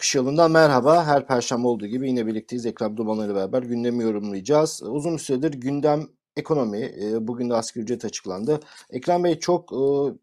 Çıkış yolundan merhaba. Her perşembe olduğu gibi yine birlikteyiz. Ekrem Dumanlı ile beraber gündemi yorumlayacağız. Uzun süredir gündem ekonomi. E, Bugün de asgari ücret açıklandı. Ekrem Bey çok e,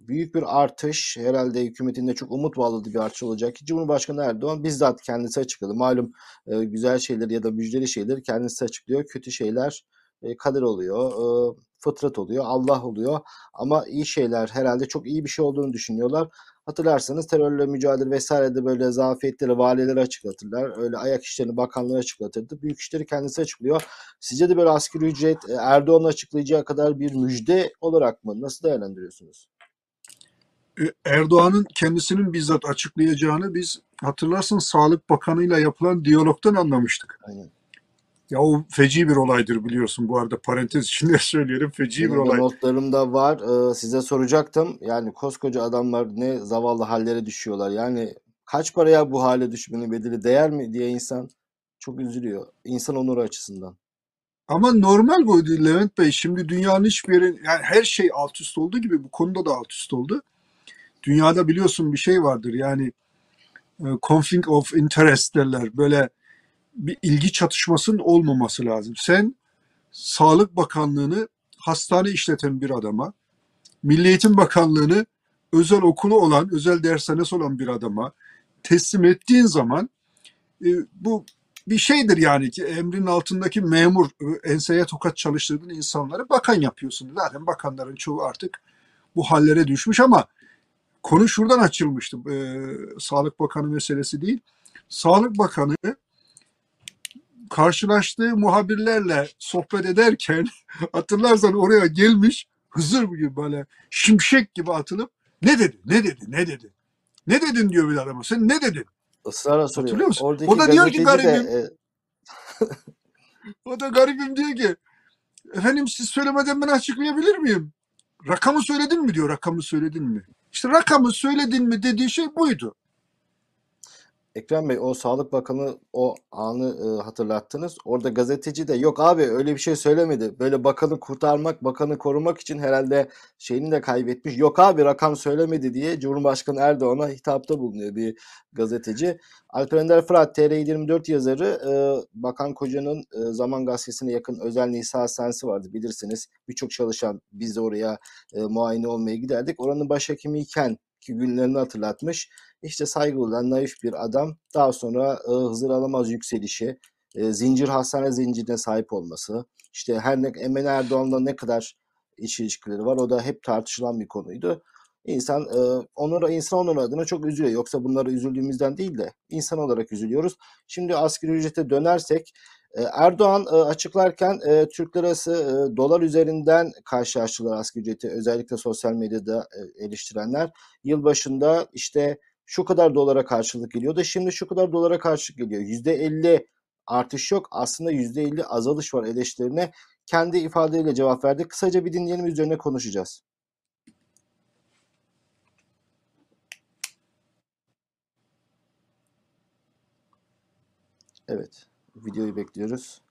büyük bir artış. Herhalde hükümetinde çok umut bağladığı bir artış olacak. Cumhurbaşkanı Erdoğan bizzat kendisi açıkladı. Malum e, güzel şeyler ya da müjdeli şeyler kendisi açıklıyor. Kötü şeyler e, kader oluyor. e, Fıtrat oluyor. Allah oluyor. Ama iyi şeyler herhalde çok iyi bir şey olduğunu düşünüyorlar. Hatırlarsanız terörle mücadele vesairede böyle zafiyetleri valileri açıklatırlar. Öyle ayak işlerini bakanlığı açıklatırdı. Büyük işleri kendisi açıklıyor. Sizce de böyle asgari ücret e, Erdoğan'ın açıklayacağı kadar bir müjde olarak mı? Nasıl değerlendiriyorsunuz? E, Erdoğan'ın kendisinin bizzat açıklayacağını biz hatırlarsın Sağlık Bakanı'yla yapılan diyalogtan anlamıştık. Aynen. Ya o feci bir olaydır biliyorsun bu arada parantez içinde söyleyelim feci bir Benim de olay. notlarımda var. Ee, size soracaktım. Yani koskoca adamlar ne zavallı hallere düşüyorlar. Yani kaç paraya bu hale düşmenin bedeli değer mi diye insan çok üzülüyor. İnsan onuru açısından. Ama normal bu Levent Bey şimdi dünyanın hiçbir yerin yani her şey alt üst olduğu gibi bu konuda da alt üst oldu. Dünyada biliyorsun bir şey vardır yani e, conflict of interest derler böyle bir ilgi çatışmasının olmaması lazım. Sen Sağlık Bakanlığı'nı hastane işleten bir adama, Milli Eğitim Bakanlığı'nı özel okulu olan, özel dershanesi olan bir adama teslim ettiğin zaman e, bu bir şeydir yani ki emrin altındaki memur e, enseye tokat çalıştırdığın insanları bakan yapıyorsun. Zaten bakanların çoğu artık bu hallere düşmüş ama konu şuradan açılmıştı. E, Sağlık Bakanı meselesi değil. Sağlık Bakanı karşılaştığı muhabirlerle sohbet ederken hatırlarsan oraya gelmiş Hızır gibi böyle şimşek gibi atılıp ne dedi ne dedi ne dedi ne dedin diyor bir adama sen ne dedin Israrla soruyor. hatırlıyor musun? Oradaki O da diyor ki gazeteci de garibim e, o da garibim diyor ki efendim siz söylemeden ben açıklayabilir miyim? Rakamı söyledin mi diyor rakamı söyledin mi? İşte rakamı söyledin mi dediği şey buydu. Ekrem Bey o Sağlık Bakanı o anı e, hatırlattınız. Orada gazeteci de yok abi öyle bir şey söylemedi. Böyle bakanı kurtarmak, bakanı korumak için herhalde şeyini de kaybetmiş. Yok abi rakam söylemedi diye Cumhurbaşkanı Erdoğan'a hitapta bulunuyor bir gazeteci. Alper Ender Fırat TR24 yazarı e, Bakan Koca'nın e, Zaman Gazetesi'ne yakın özel Nisa Hastanesi vardı bilirsiniz. Birçok çalışan biz oraya e, muayene olmaya giderdik. Oranın başhekimiyken ki günlerini hatırlatmış. İşte saygılı, naif bir adam. Daha sonra e, Hızır Alamaz yükselişi, e, zincir hastane zincirine sahip olması, işte her ne Emine Erdoğan'la ne kadar iç ilişkileri var o da hep tartışılan bir konuydu. İnsan e, onlara insan onur adına çok üzülüyor. Yoksa bunları üzüldüğümüzden değil de insan olarak üzülüyoruz. Şimdi asgari ücrete dönersek e, Erdoğan e, açıklarken e, Türk lirası e, dolar üzerinden karşılaştılar asgari ücreti. Özellikle sosyal medyada e, eleştirenler. Yılbaşında işte şu kadar dolara karşılık geliyor da şimdi şu kadar dolara karşılık geliyor. %50 artış yok. Aslında %50 azalış var eleştirilerine. Kendi ifadeleriyle cevap verdi. Kısaca bir dinleyelim üzerine konuşacağız. Evet. Videoyu bekliyoruz.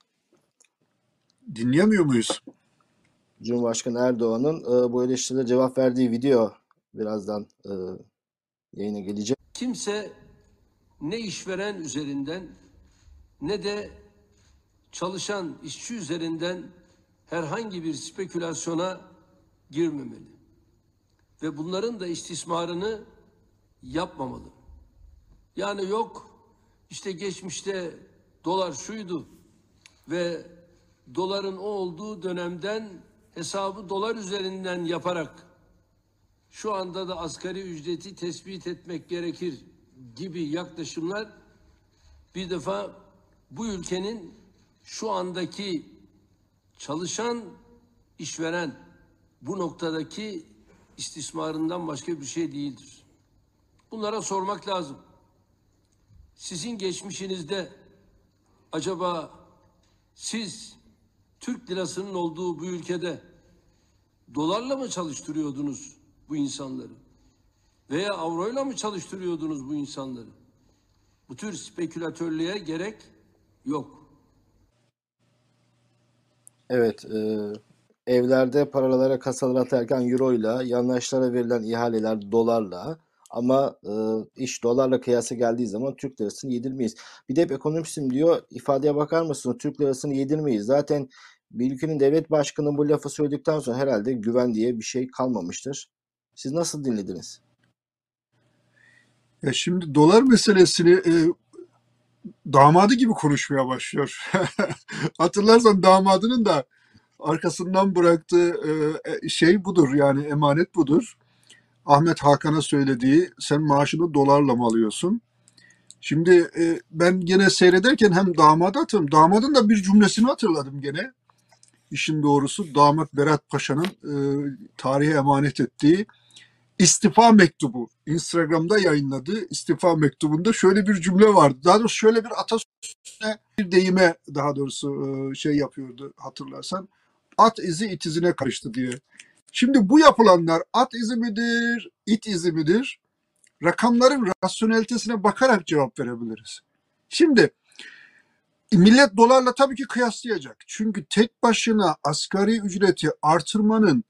Dinleyemiyor muyuz? Cumhurbaşkanı Erdoğan'ın e, bu eleştirilere cevap verdiği video birazdan e, yayına gelecek. Kimse ne işveren üzerinden ne de çalışan işçi üzerinden herhangi bir spekülasyona girmemeli. Ve bunların da istismarını yapmamalı. Yani yok işte geçmişte dolar şuydu ve doların o olduğu dönemden hesabı dolar üzerinden yaparak şu anda da asgari ücreti tespit etmek gerekir gibi yaklaşımlar bir defa bu ülkenin şu andaki çalışan işveren bu noktadaki istismarından başka bir şey değildir. Bunlara sormak lazım. Sizin geçmişinizde acaba siz Türk lirasının olduğu bu ülkede dolarla mı çalıştırıyordunuz bu insanları? Veya avroyla mı çalıştırıyordunuz bu insanları? Bu tür spekülatörlüğe gerek yok. Evet, e, evlerde paralara kasalara atarken euroyla, yandaşlara verilen ihaleler dolarla, Ama e, iş dolarla kıyasa geldiği zaman Türk lirasını yedirmeyiz. Bir de hep ekonomistim diyor. ifadeye bakar mısınız? Türk lirasını yedirmeyiz. Zaten bir ülkenin devlet başkanı bu lafı söyledikten sonra herhalde güven diye bir şey kalmamıştır. Siz nasıl dinlediniz? Ya şimdi dolar meselesini e, damadı gibi konuşmaya başlıyor. Hatırlarsan damadının da arkasından bıraktığı e, şey budur yani emanet budur. Ahmet Hakan'a söylediği sen maaşını dolarla mı alıyorsun? Şimdi e, ben gene seyrederken hem damadı hatırladım. Damadın da bir cümlesini hatırladım gene. İşin doğrusu damat Berat Paşa'nın e, tarihe emanet ettiği istifa mektubu. Instagram'da yayınladığı istifa mektubunda şöyle bir cümle vardı. Daha doğrusu şöyle bir atasözüne, bir deyime daha doğrusu e, şey yapıyordu hatırlarsan. At izi it izine karıştı diye. Şimdi bu yapılanlar at izi midir, it izi midir? Rakamların rasyonelitesine bakarak cevap verebiliriz. Şimdi millet dolarla tabii ki kıyaslayacak. Çünkü tek başına asgari ücreti artırmanın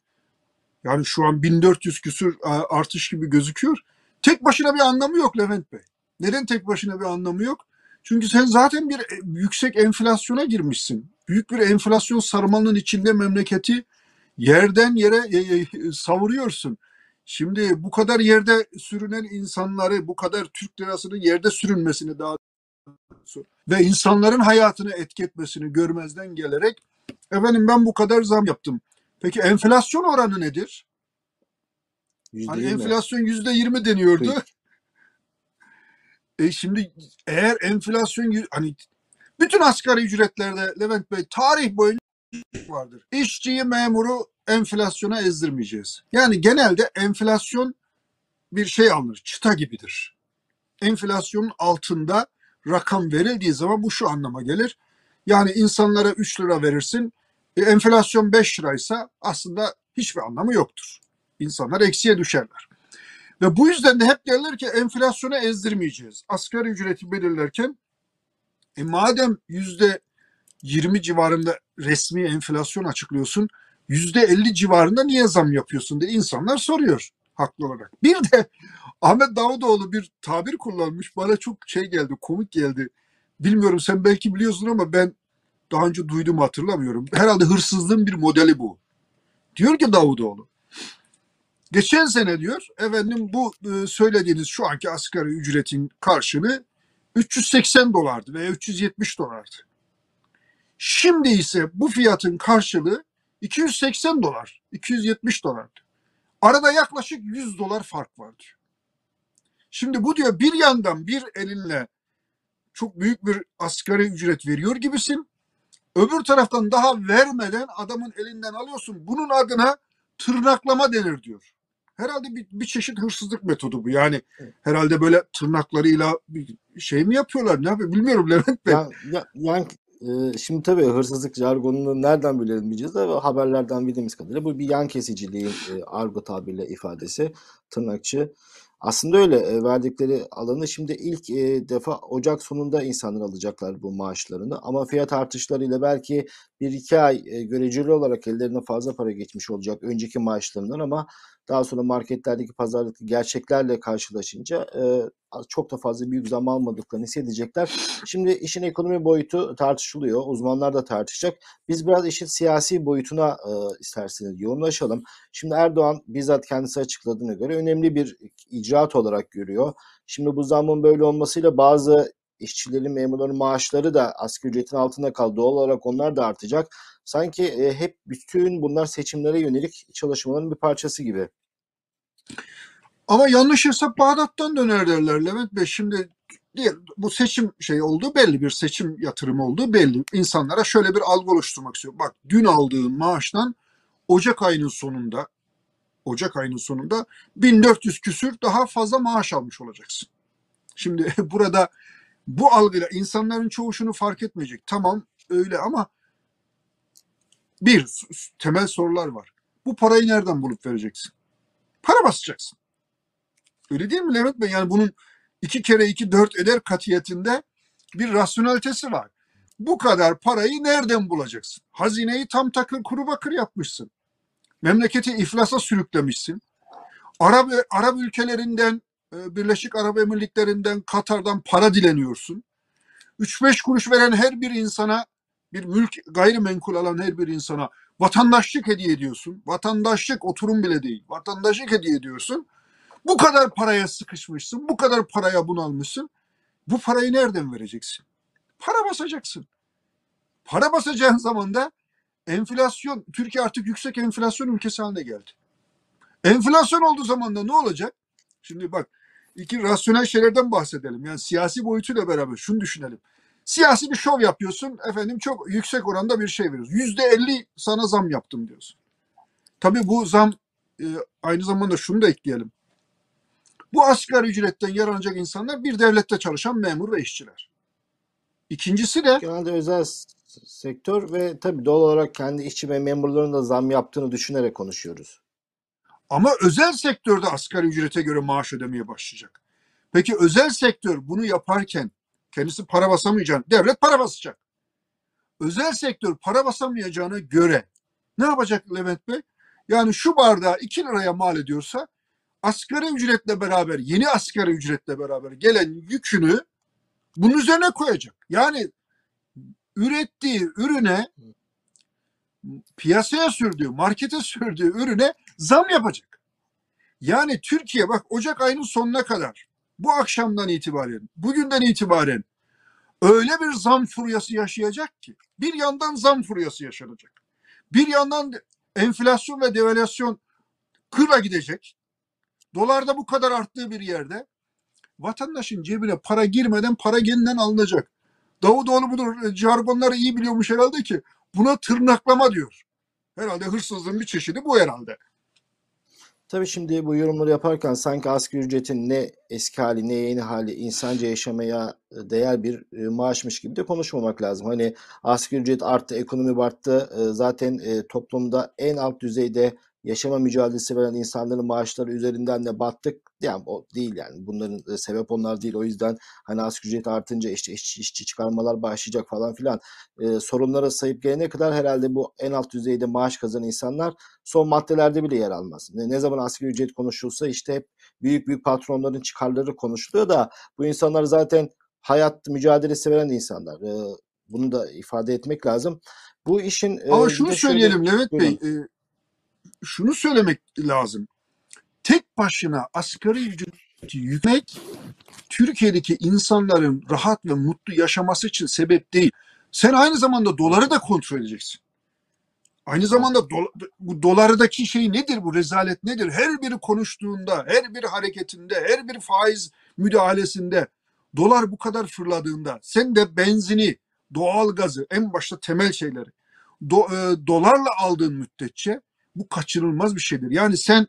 yani şu an 1400 küsür e, artış gibi gözüküyor. Tek başına bir anlamı yok Levent Bey. Neden tek başına bir anlamı yok? Çünkü sen zaten bir e, yüksek enflasyona girmişsin. Büyük bir enflasyon sarmalının içinde memleketi yerden yere e, savuruyorsun. Şimdi bu kadar yerde sürünen insanları, bu kadar Türk lirasının yerde sürünmesini daha ve insanların hayatını etki görmezden gelerek efendim ben bu kadar zam yaptım. Peki enflasyon oranı nedir? Yüzde Hani yirmi. enflasyon yüzde yirmi deniyordu. Peki. E şimdi eğer enflasyon hani bütün asgari ücretlerde Levent Bey tarih boyunca vardır. İşçiyi memuru enflasyona ezdirmeyeceğiz. Yani genelde enflasyon bir şey alınır. Çıta gibidir. Enflasyonun altında rakam verildiği zaman bu şu anlama gelir. Yani insanlara 3 lira verirsin. E, enflasyon 5 liraysa aslında hiçbir anlamı yoktur. İnsanlar eksiye düşerler. Ve bu yüzden de hep derler ki enflasyonu ezdirmeyeceğiz. Asgari ücreti belirlerken e madem yüzde 20 civarında resmi enflasyon açıklıyorsun, yüzde 50 civarında niye zam yapıyorsun diye insanlar soruyor haklı olarak. Bir de Ahmet Davutoğlu bir tabir kullanmış. Bana çok şey geldi, komik geldi. Bilmiyorum sen belki biliyorsun ama ben daha önce duydum hatırlamıyorum. Herhalde hırsızlığın bir modeli bu. Diyor ki Davutoğlu. Geçen sene diyor efendim bu e, söylediğiniz şu anki asgari ücretin karşılığı 380 dolardı veya 370 dolardı. Şimdi ise bu fiyatın karşılığı 280 dolar, 270 dolardı. Arada yaklaşık 100 dolar fark var diyor. Şimdi bu diyor bir yandan bir elinle çok büyük bir asgari ücret veriyor gibisin. Öbür taraftan daha vermeden adamın elinden alıyorsun. Bunun adına tırnaklama denir diyor. Herhalde bir, bir çeşit hırsızlık metodu bu. Yani herhalde böyle tırnaklarıyla bir şey mi yapıyorlar? Ne yapıyor? Bilmiyorum Levent Bey. Ya, ya, yani e, şimdi tabii hırsızlık jargonunu nereden bilelim diyeceğiz de haberlerden bildiğimiz kadarıyla bu bir yan kesiciliğin e, argo tabirle ifadesi tırnakçı. Aslında öyle e, verdikleri alanı şimdi ilk e, defa Ocak sonunda insanlar alacaklar bu maaşlarını. Ama fiyat artışlarıyla belki bir iki ay e, göreceli olarak ellerine fazla para geçmiş olacak önceki maaşlarından ama daha sonra marketlerdeki pazardaki gerçeklerle karşılaşınca e, çok da fazla büyük zam almadıklarını hissedecekler. Şimdi işin ekonomi boyutu tartışılıyor. Uzmanlar da tartışacak. Biz biraz işin siyasi boyutuna e, isterseniz yoğunlaşalım. Şimdi Erdoğan bizzat kendisi açıkladığına göre önemli bir icraat olarak görüyor. Şimdi bu zamın böyle olmasıyla bazı işçilerin, memurların maaşları da asgari ücretin altında kaldı. Doğal olarak onlar da artacak. Sanki e, hep bütün bunlar seçimlere yönelik çalışmaların bir parçası gibi. Ama yanlış hesap Bağdat'tan döner derler Levent Bey. Şimdi bu seçim şey oldu belli bir seçim yatırımı oldu belli. İnsanlara şöyle bir algı oluşturmak istiyor. Bak dün aldığın maaştan Ocak ayının sonunda Ocak ayının sonunda 1400 küsür daha fazla maaş almış olacaksın. Şimdi burada bu algıyla insanların çoğu şunu fark etmeyecek. Tamam öyle ama bir temel sorular var. Bu parayı nereden bulup vereceksin? Para basacaksın. Öyle değil mi Levent Bey? Yani bunun iki kere iki dört eder katiyetinde bir rasyonelitesi var. Bu kadar parayı nereden bulacaksın? Hazineyi tam takır kuru bakır yapmışsın. Memleketi iflasa sürüklemişsin. Arap, Arap ülkelerinden e, Birleşik Arap Emirlikleri'nden, Katar'dan para dileniyorsun. 3-5 kuruş veren her bir insana, bir mülk gayrimenkul alan her bir insana vatandaşlık hediye ediyorsun. Vatandaşlık oturum bile değil. Vatandaşlık hediye ediyorsun. Bu kadar paraya sıkışmışsın, bu kadar paraya bunalmışsın. Bu parayı nereden vereceksin? Para basacaksın. Para basacağın zaman da enflasyon, Türkiye artık yüksek enflasyon ülkesi haline geldi. Enflasyon olduğu zaman da ne olacak? Şimdi bak iki rasyonel şeylerden bahsedelim. Yani siyasi boyutuyla beraber şunu düşünelim. Siyasi bir şov yapıyorsun. Efendim çok yüksek oranda bir şey veriyorsun. Yüzde elli sana zam yaptım diyorsun. Tabii bu zam e, aynı zamanda şunu da ekleyelim. Bu asgari ücretten yararlanacak insanlar bir devlette çalışan memur ve işçiler. İkincisi de Genelde özel sektör ve tabii doğal olarak kendi işçi ve memurların da zam yaptığını düşünerek konuşuyoruz. Ama özel sektörde asgari ücrete göre maaş ödemeye başlayacak. Peki özel sektör bunu yaparken kendisi para basamayacağını, devlet para basacak. Özel sektör para basamayacağına göre ne yapacak Levent Bey? Yani şu bardağı 2 liraya mal ediyorsa asgari ücretle beraber, yeni asgari ücretle beraber gelen yükünü bunun üzerine koyacak. Yani ürettiği ürüne piyasaya sürdüğü, markete sürdüğü ürüne zam yapacak. Yani Türkiye bak Ocak ayının sonuna kadar bu akşamdan itibaren, bugünden itibaren öyle bir zam furyası yaşayacak ki bir yandan zam furyası yaşanacak. Bir yandan enflasyon ve devalüasyon kırla gidecek. Dolarda bu kadar arttığı bir yerde vatandaşın cebine para girmeden para yeniden alınacak. Davutoğlu budur jargonları iyi biliyormuş herhalde ki buna tırnaklama diyor. Herhalde hırsızlığın bir çeşidi bu herhalde. Tabii şimdi bu yorumları yaparken sanki asgari ücretin ne eski hali ne yeni hali insanca yaşamaya e, değer bir e, maaşmış gibi de konuşmamak lazım. Hani asgari ücret arttı, ekonomi arttı. E, Zaten toplumda en alt düzeyde yaşama mücadelesi veren insanların maaşları üzerinden de battık. Yani o değil yani. Bunların e, sebep onlar değil. O yüzden hani asgari ücret artınca işte işçi, işçi çıkarmalar başlayacak falan filan. E, sorunlara sayıp gelene kadar herhalde bu en alt düzeyde maaş kazanan insanlar son maddelerde bile yer almaz. Ne, ne zaman asgari ücret konuşulsa işte hep büyük büyük patronların çıkarları konuşuluyor da bu insanlar zaten hayat mücadelesi veren insanlar. Ee, bunu da ifade etmek lazım. Bu işin e, Ama bir şunu şöyle söyleyelim Levent Bey, e, şunu söylemek lazım. Tek başına asgari ücreti yükmek Türkiye'deki insanların rahat ve mutlu yaşaması için sebep değil. Sen aynı zamanda doları da kontrol edeceksin. Aynı zamanda dola- bu dolardaki şey nedir bu rezalet nedir? Her biri konuştuğunda, her bir hareketinde, her bir faiz müdahalesinde dolar bu kadar fırladığında sen de benzini, doğalgazı en başta temel şeyleri do- e, dolarla aldığın müddetçe bu kaçınılmaz bir şeydir. Yani sen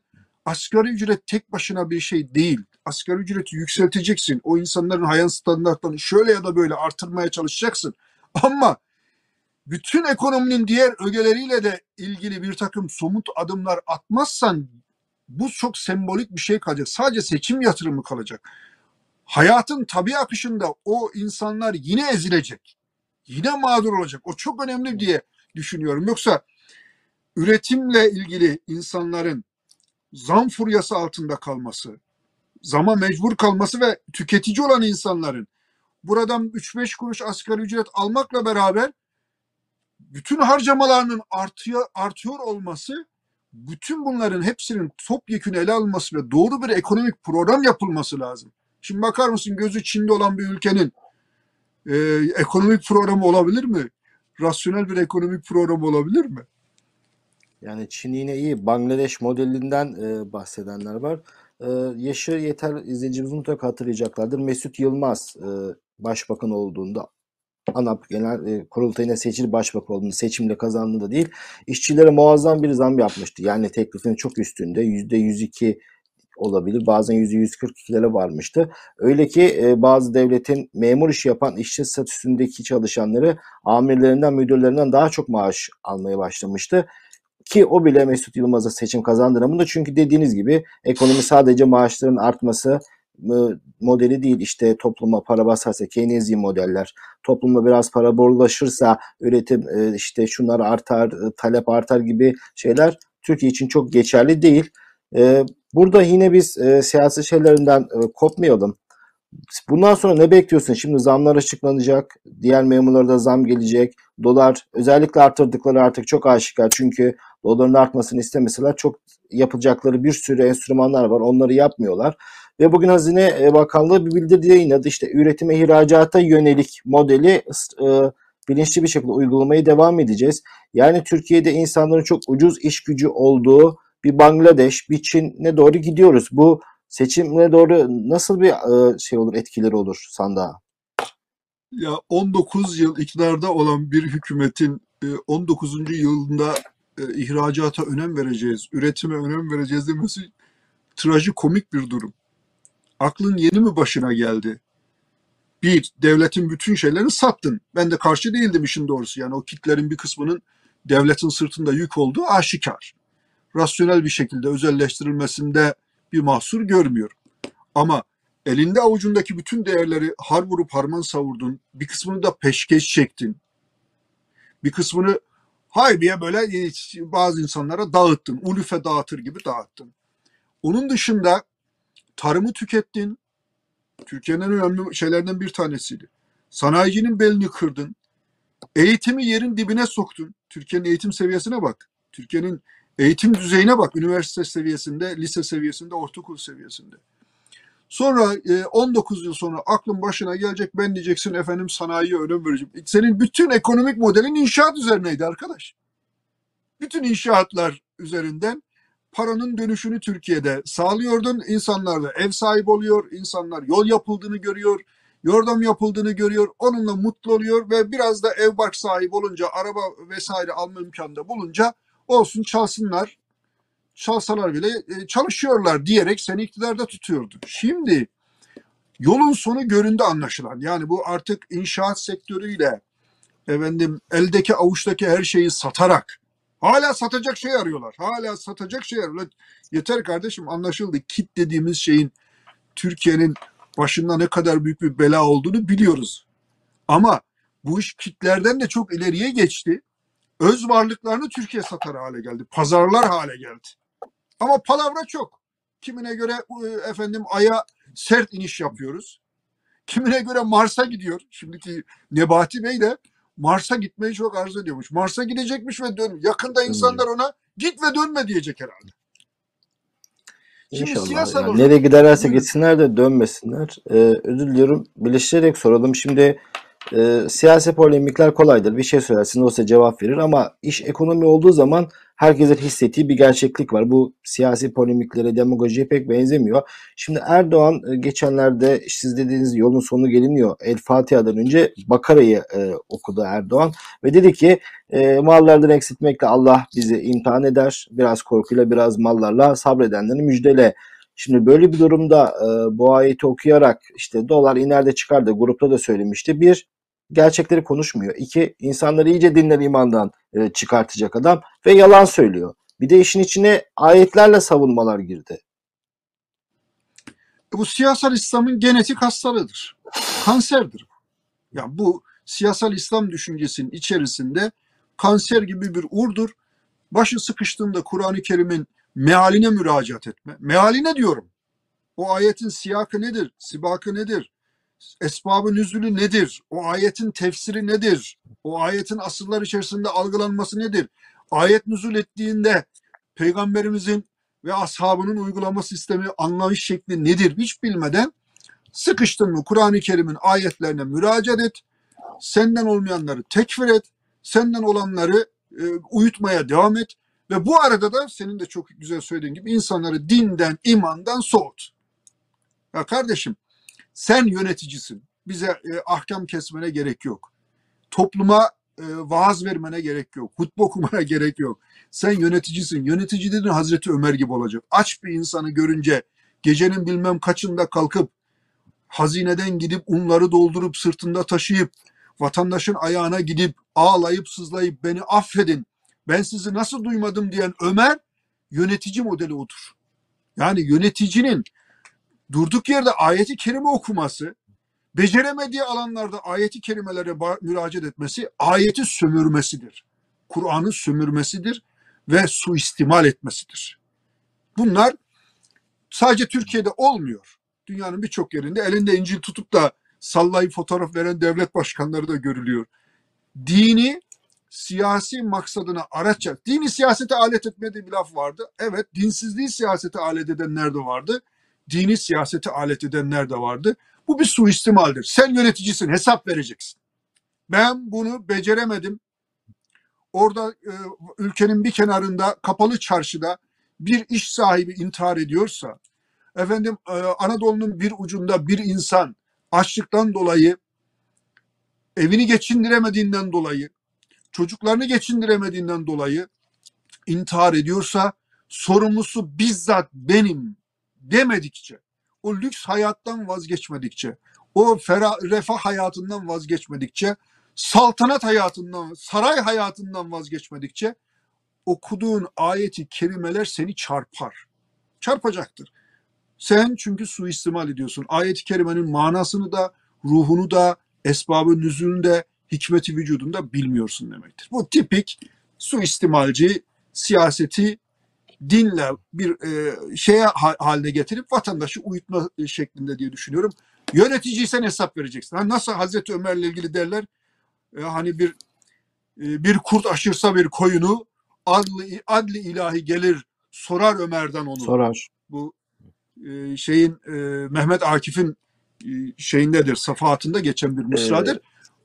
asgari ücret tek başına bir şey değil. Asgari ücreti yükselteceksin. O insanların hayat standartlarını şöyle ya da böyle artırmaya çalışacaksın. Ama bütün ekonominin diğer ögeleriyle de ilgili bir takım somut adımlar atmazsan bu çok sembolik bir şey kalacak. Sadece seçim yatırımı kalacak. Hayatın tabi akışında o insanlar yine ezilecek. Yine mağdur olacak. O çok önemli diye düşünüyorum. Yoksa üretimle ilgili insanların zam furyası altında kalması, zama mecbur kalması ve tüketici olan insanların buradan 3-5 kuruş asgari ücret almakla beraber bütün harcamalarının artıyor, artıyor olması bütün bunların hepsinin topyekün ele alınması ve doğru bir ekonomik program yapılması lazım. Şimdi bakar mısın gözü Çin'de olan bir ülkenin e, ekonomik programı olabilir mi? Rasyonel bir ekonomik program olabilir mi? Yani Çin yine iyi. Bangladeş modelinden e, bahsedenler var. E, yaşı yeter izleyicimiz mutlaka hatırlayacaklardır. Mesut Yılmaz e, başbakan olduğunda ANAP Genel e, Kurultayı'na seçili başbakan olduğunda seçimle kazandığında değil işçilere muazzam bir zam yapmıştı. Yani teklifin çok üstünde %102 olabilir. Bazen %142'lere varmıştı. Öyle ki e, bazı devletin memur işi yapan işçi statüsündeki çalışanları amirlerinden, müdürlerinden daha çok maaş almaya başlamıştı. Ki o bile Mesut Yılmaz'a seçim kazandıramadı. Çünkü dediğiniz gibi ekonomi sadece maaşların artması e, modeli değil. İşte topluma para basarsa Keynesyen modeller, topluma biraz para borulaşırsa üretim e, işte şunlar artar, e, talep artar gibi şeyler Türkiye için çok geçerli değil. Burada yine biz siyasi şeylerinden kopmayalım. Bundan sonra ne bekliyorsun? Şimdi zamlar açıklanacak. Diğer memurlara da zam gelecek. Dolar özellikle arttırdıkları artık çok aşikar. Çünkü doların artmasını istemeseler çok yapılacakları bir sürü enstrümanlar var. Onları yapmıyorlar. Ve bugün Hazine e, Bakanlığı bir bildiri yayınladı. İşte üretime ihracata yönelik modeli e, bilinçli bir şekilde uygulamaya devam edeceğiz. Yani Türkiye'de insanların çok ucuz iş gücü olduğu bir Bangladeş, bir Çin'e doğru gidiyoruz. Bu seçimle doğru nasıl bir e, şey olur, etkileri olur sandığa? Ya 19 yıl iktidarda olan bir hükümetin e, 19. yılında e, ihracata önem vereceğiz, üretime önem vereceğiz demesi trajikomik bir durum. Aklın yeni mi başına geldi? Bir, devletin bütün şeylerini sattın. Ben de karşı değildim işin doğrusu. Yani o kitlerin bir kısmının devletin sırtında yük olduğu aşikar. Rasyonel bir şekilde özelleştirilmesinde bir mahsur görmüyorum. Ama elinde avucundaki bütün değerleri har vurup harman savurdun. Bir kısmını da peşkeş çektin. Bir kısmını haybiye böyle bazı insanlara dağıttın. Ulufe dağıtır gibi dağıttın. Onun dışında tarımı tükettin. Türkiye'nin en önemli şeylerden bir tanesiydi. Sanayicinin belini kırdın. Eğitimi yerin dibine soktun. Türkiye'nin eğitim seviyesine bak. Türkiye'nin eğitim düzeyine bak. Üniversite seviyesinde, lise seviyesinde, ortaokul seviyesinde. Sonra e, 19 yıl sonra aklın başına gelecek ben diyeceksin efendim sanayiye önem vereceğim. Senin bütün ekonomik modelin inşaat üzerineydi arkadaş. Bütün inşaatlar üzerinden paranın dönüşünü Türkiye'de sağlıyordun. İnsanlar da ev sahibi oluyor, insanlar yol yapıldığını görüyor, yordam yapıldığını görüyor, onunla mutlu oluyor ve biraz da ev bark sahibi olunca, araba vesaire alma imkanı da bulunca olsun çalsınlar, çalsalar bile e, çalışıyorlar diyerek seni iktidarda tutuyordu. Şimdi yolun sonu göründü anlaşılan. Yani bu artık inşaat sektörüyle efendim eldeki avuçtaki her şeyi satarak hala satacak şey arıyorlar. Hala satacak şey arıyorlar. Yeter kardeşim anlaşıldı. Kit dediğimiz şeyin Türkiye'nin başında ne kadar büyük bir bela olduğunu biliyoruz. Ama bu iş kitlerden de çok ileriye geçti. Öz varlıklarını Türkiye satar hale geldi. Pazarlar hale geldi. Ama palavra çok. Kimine göre e, efendim aya sert iniş yapıyoruz. Kimine göre Mars'a gidiyor. Şimdiki Nebati Bey de Mars'a gitmeyi çok arzu ediyormuş. Mars'a gidecekmiş ve dön. Yakında insanlar ona git ve dönme diyecek herhalde. Şimdi İnşallah. siyasal Yani olarak- nereye giderlerse gitsinler de dönmesinler. Ee, özür diliyorum. Birleştirerek soralım. Şimdi e, siyasi polemikler kolaydır. Bir şey söylersin o size cevap verir ama iş ekonomi olduğu zaman herkesin hissettiği bir gerçeklik var. Bu siyasi polemiklere, demagojiye pek benzemiyor. Şimdi Erdoğan e, geçenlerde siz dediğiniz yolun sonu geliniyor. El Fatiha'dan önce Bakara'yı e, okudu Erdoğan ve dedi ki e, mallardan eksiltmekle Allah bizi imtihan eder. Biraz korkuyla biraz mallarla sabredenleri müjdele. Şimdi böyle bir durumda e, bu ayeti okuyarak işte dolar iner de çıkar da grupta da söylemişti. Bir, gerçekleri konuşmuyor. İki, insanları iyice dinler imandan e, çıkartacak adam ve yalan söylüyor. Bir de işin içine ayetlerle savunmalar girdi. Bu siyasal İslam'ın genetik hastalığıdır. Kanserdir. Ya bu siyasal İslam düşüncesinin içerisinde kanser gibi bir urdur. Başı sıkıştığında Kur'an-ı Kerim'in mealine müracaat etme. Mealine diyorum. O ayetin siyakı nedir? Sibakı nedir? Esbabı nüzülü nedir? O ayetin tefsiri nedir? O ayetin asıllar içerisinde algılanması nedir? Ayet nüzul ettiğinde peygamberimizin ve ashabının uygulama sistemi, anlayış şekli nedir hiç bilmeden sıkıştın mı Kur'an-ı Kerim'in ayetlerine müracaat et. Senden olmayanları tekfir et. Senden olanları e, uyutmaya devam et. Ve bu arada da senin de çok güzel söylediğin gibi insanları dinden, imandan soğut. Ya kardeşim sen yöneticisin. Bize e, ahkam kesmene gerek yok. Topluma e, vaaz vermene gerek yok. Hutbe okumana gerek yok. Sen yöneticisin. Yönetici dedin Hazreti Ömer gibi olacak. Aç bir insanı görünce gecenin bilmem kaçında kalkıp hazineden gidip unları doldurup sırtında taşıyıp vatandaşın ayağına gidip ağlayıp sızlayıp beni affedin. Ben sizi nasıl duymadım diyen Ömer yönetici modeli odur. Yani yöneticinin durduk yerde ayeti kerime okuması, beceremediği alanlarda ayeti kerimelere müracaat etmesi ayeti sömürmesidir. Kur'an'ı sömürmesidir ve suistimal etmesidir. Bunlar sadece Türkiye'de olmuyor. Dünyanın birçok yerinde elinde İncil tutup da sallayıp fotoğraf veren devlet başkanları da görülüyor. Dini siyasi maksadına araç Dini siyasete alet etme diye bir laf vardı. Evet, dinsizliği siyasete alet edenler de vardı. Dini siyasete alet edenler de vardı. Bu bir suistimaldir. Sen yöneticisin, hesap vereceksin. Ben bunu beceremedim. Orada e, ülkenin bir kenarında kapalı çarşıda bir iş sahibi intihar ediyorsa, efendim e, Anadolu'nun bir ucunda bir insan açlıktan dolayı evini geçindiremediğinden dolayı, çocuklarını geçindiremediğinden dolayı intihar ediyorsa sorumlusu bizzat benim demedikçe, o lüks hayattan vazgeçmedikçe, o ferah, refah hayatından vazgeçmedikçe, saltanat hayatından, saray hayatından vazgeçmedikçe okuduğun ayeti kerimeler seni çarpar. Çarpacaktır. Sen çünkü suistimal ediyorsun. Ayet-i kerimenin manasını da, ruhunu da, esbabı nüzulünü de, hikmeti vücudunda bilmiyorsun demektir. Bu tipik suistimalci siyaseti dinle bir e, şeye ha- haline getirip vatandaşı uyutma şeklinde diye düşünüyorum. Yöneticiysen hesap vereceksin. Ha, nasıl Hazreti Ömer'le ilgili derler e, hani bir e, bir kurt aşırsa bir koyunu adli, adli ilahi gelir sorar Ömer'den onu Sorar. bu e, şeyin e, Mehmet Akif'in e, şeyindedir, safahatında geçen bir mısradır.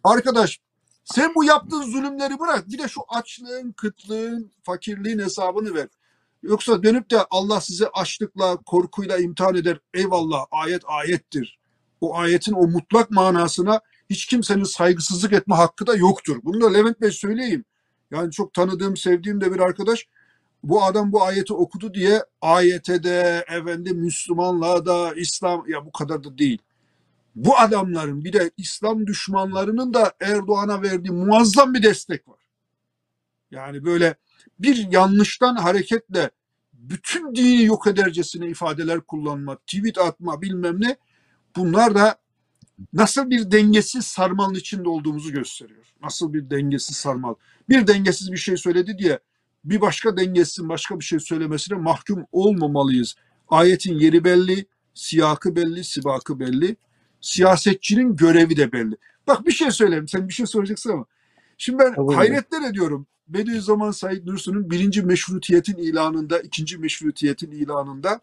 Arkadaş sen bu yaptığın zulümleri bırak. Bir de şu açlığın, kıtlığın, fakirliğin hesabını ver. Yoksa dönüp de Allah size açlıkla, korkuyla imtihan eder. Eyvallah ayet ayettir. O ayetin o mutlak manasına hiç kimsenin saygısızlık etme hakkı da yoktur. Bunu da Levent Bey söyleyeyim. Yani çok tanıdığım, sevdiğim de bir arkadaş bu adam bu ayeti okudu diye ayete de efendim Müslümanlığa da İslam ya bu kadar da değil. Bu adamların bir de İslam düşmanlarının da Erdoğan'a verdiği muazzam bir destek var. Yani böyle bir yanlıştan hareketle bütün dini yok edercesine ifadeler kullanma, tweet atma bilmem ne bunlar da nasıl bir dengesiz sarmalın içinde olduğumuzu gösteriyor. Nasıl bir dengesiz sarmal. Bir dengesiz bir şey söyledi diye bir başka dengesizin başka bir şey söylemesine mahkum olmamalıyız. Ayetin yeri belli, siyakı belli, sibakı belli. Siyasetçinin görevi de belli. Bak bir şey söyleyeyim. Sen bir şey soracaksın ama. Şimdi ben Tabii. hayretler ediyorum. Bediüzzaman Said Nursi'nin birinci meşrutiyetin ilanında, ikinci meşrutiyetin ilanında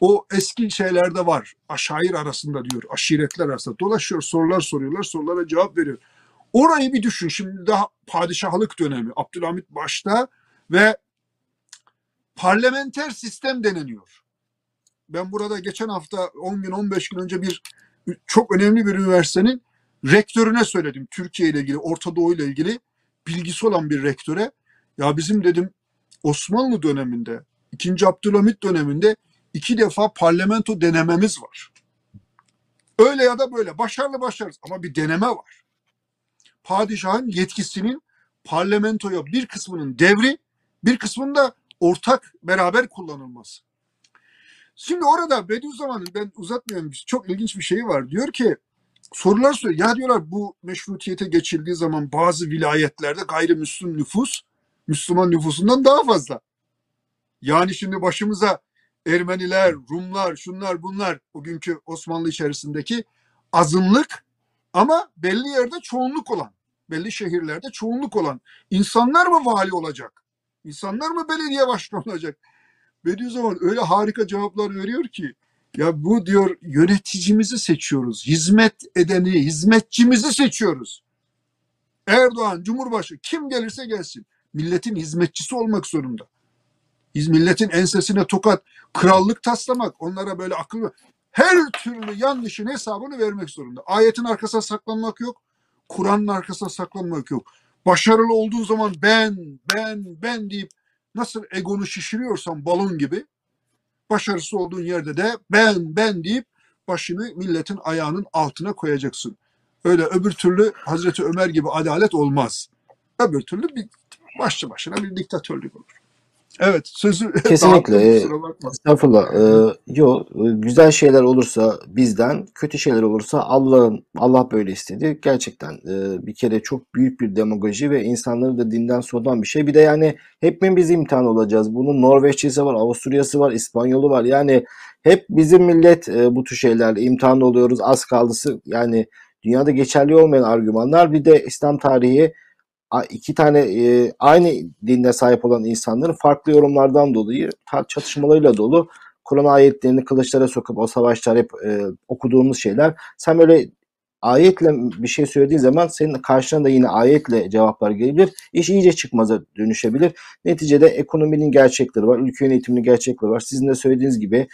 o eski şeylerde var. Aşair arasında diyor. Aşiretler arasında. Dolaşıyor, sorular soruyorlar. Sorulara cevap veriyor. Orayı bir düşün. Şimdi daha padişahlık dönemi. Abdülhamit başta ve parlamenter sistem deneniyor. Ben burada geçen hafta 10 gün 15 gün önce bir çok önemli bir üniversitenin rektörüne söyledim. Türkiye ile ilgili, Orta Doğu ile ilgili bilgisi olan bir rektöre. Ya bizim dedim Osmanlı döneminde, 2. Abdülhamit döneminde iki defa parlamento denememiz var. Öyle ya da böyle başarılı başarısız ama bir deneme var. Padişahın yetkisinin parlamentoya bir kısmının devri, bir kısmının da ortak beraber kullanılması. Şimdi orada Bediüzzaman'ın ben uzatmıyorum çok ilginç bir şey var. Diyor ki sorular soruyor. Ya diyorlar bu meşrutiyete geçildiği zaman bazı vilayetlerde gayrimüslim nüfus Müslüman nüfusundan daha fazla. Yani şimdi başımıza Ermeniler, Rumlar, şunlar bunlar bugünkü Osmanlı içerisindeki azınlık ama belli yerde çoğunluk olan, belli şehirlerde çoğunluk olan insanlar mı vali olacak? İnsanlar mı belediye başkanı olacak? Bediüzzaman öyle harika cevaplar veriyor ki ya bu diyor yöneticimizi seçiyoruz. Hizmet edeni, hizmetçimizi seçiyoruz. Erdoğan, Cumhurbaşkanı kim gelirse gelsin. Milletin hizmetçisi olmak zorunda. Milletin ensesine tokat, krallık taslamak, onlara böyle akıl her türlü yanlışın hesabını vermek zorunda. Ayetin arkasına saklanmak yok. Kur'an'ın arkasına saklanmak yok. Başarılı olduğun zaman ben, ben, ben deyip nasıl egonu şişiriyorsan balon gibi başarısız olduğun yerde de ben, ben deyip başını milletin ayağının altına koyacaksın. Öyle öbür türlü Hazreti Ömer gibi adalet olmaz. Öbür türlü bir başlı başına bir diktatörlük olur. Evet sözü Kesinlikle. e. Estağfurullah. Ee, yo, e, güzel şeyler olursa bizden, kötü şeyler olursa Allah'ın Allah böyle istedi. Gerçekten e, bir kere çok büyük bir demagoji ve insanları da dinden soğutan bir şey. Bir de yani hep mi biz imtihan olacağız? Bunun Norveççesi var, Avusturyası var, İspanyolu var. Yani hep bizim millet e, bu tür şeylerle imtihan oluyoruz. Az kaldısı yani dünyada geçerli olmayan argümanlar. Bir de İslam tarihi iki tane e, aynı dinde sahip olan insanların farklı yorumlardan dolayı çatışmalarıyla dolu. Kur'an ayetlerini kılıçlara sokup o savaşlar hep e, okuduğumuz şeyler. Sen böyle ayetle bir şey söylediğin zaman senin karşına da yine ayetle cevaplar gelebilir. İş iyice çıkmaza dönüşebilir. Neticede ekonominin gerçekleri var, ülke yönetiminin gerçekleri var. Sizin de söylediğiniz gibi